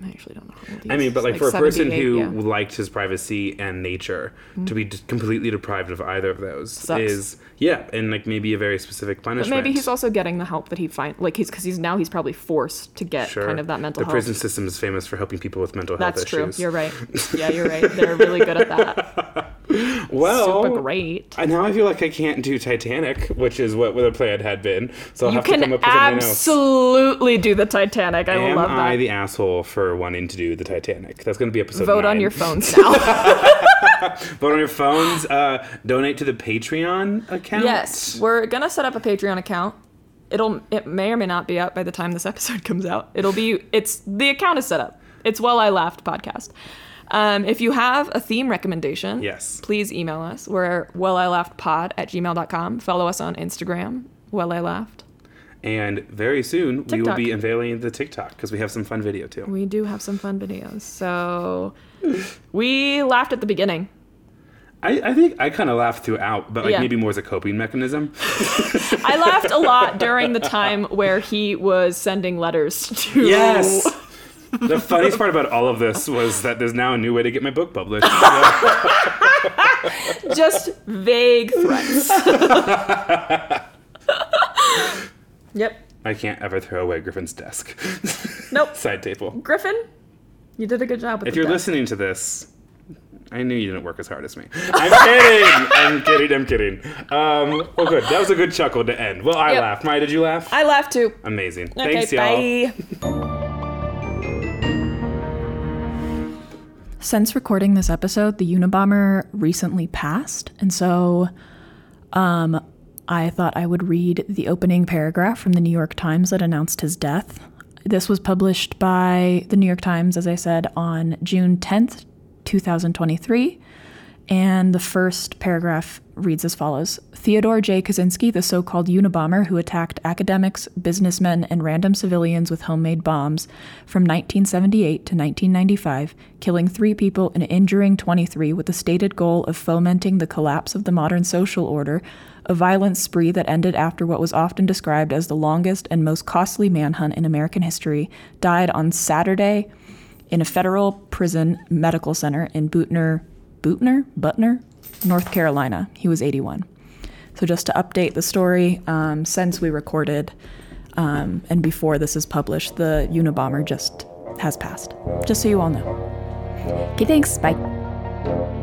I actually don't know. How old he
I mean, but like, for a person who
yeah. Mm-hmm.
liked his privacy and nature, to be completely deprived of either of those
Sucks.
is yeah, and like maybe a very specific punishment.
But maybe he's also getting the help that he find like he's because he's now he's probably forced to get
sure.
kind of that mental
The
health.
prison system is famous for helping people with mental health
That's true. You're right. Yeah, you're right. They're really good at that.
Well,
Super great.
And now I feel like I can't do Titanic, which is what the plan had been. So I'll
You
have to come
can
up with something else.
absolutely do the Titanic. I
Am
love that.
I the asshole for wanting to do the Titanic? That's going to be episode.
Vote on your phones now.
Vote on your phones. Uh, donate to the Patreon account.
yes, we're gonna set up a Patreon account. It'll it may or may not be up by the time this episode comes out. It'll be it's the account is set up. It's Well I Laughed podcast. Um, if you have a theme recommendation,
Yes.
please email us. We're well I laughed pod at gmail.com. Follow us on Instagram, well I laughed.
And very soon we will be unveiling the TikTok because we have some fun video too.
We do have some fun videos. So we laughed at the beginning.
I, I think I kind of laughed throughout, but like
Yeah.
maybe more as a coping mechanism.
I laughed a lot during the time where he was sending letters to
the funniest part about all of this was that there's now a new way to get my book published.
just vague threats. yep.
I can't ever throw away Griffin's desk.
Nope.
Side table.
Griffin, you did a good job with
If
the
you're
desk.
listening to this, I knew you didn't work as hard as me. I'm kidding. I'm kidding. I'm kidding. Um, well, good. That was a good chuckle to end. Well, I
Yep.
laughed. Maia, did you laugh?
I laughed too.
Amazing.
Okay,
Thanks, y'all.
bye. Since recording this episode, the Unabomber recently passed, and so um, I thought I would read the opening paragraph from the New York Times that announced his death. This was published by the New York Times, as I said, on June 10th, 2023. And the first paragraph reads as follows Theodore J. Kaczynski, the so called Unabomber who attacked academics, businessmen, and random civilians with homemade bombs from 1978 to 1995, killing three people and injuring 23 with the stated goal of fomenting the collapse of the modern social order, a violent spree that ended after what was often described as the longest and most costly manhunt in American history, died on Saturday in a federal prison medical center in Butner, Butner, Butner, North Carolina. He was 81. So just to update the story, um, since we recorded um, and before this is published, the Unabomber just has passed. Just so you all know. Okay, thanks. Bye.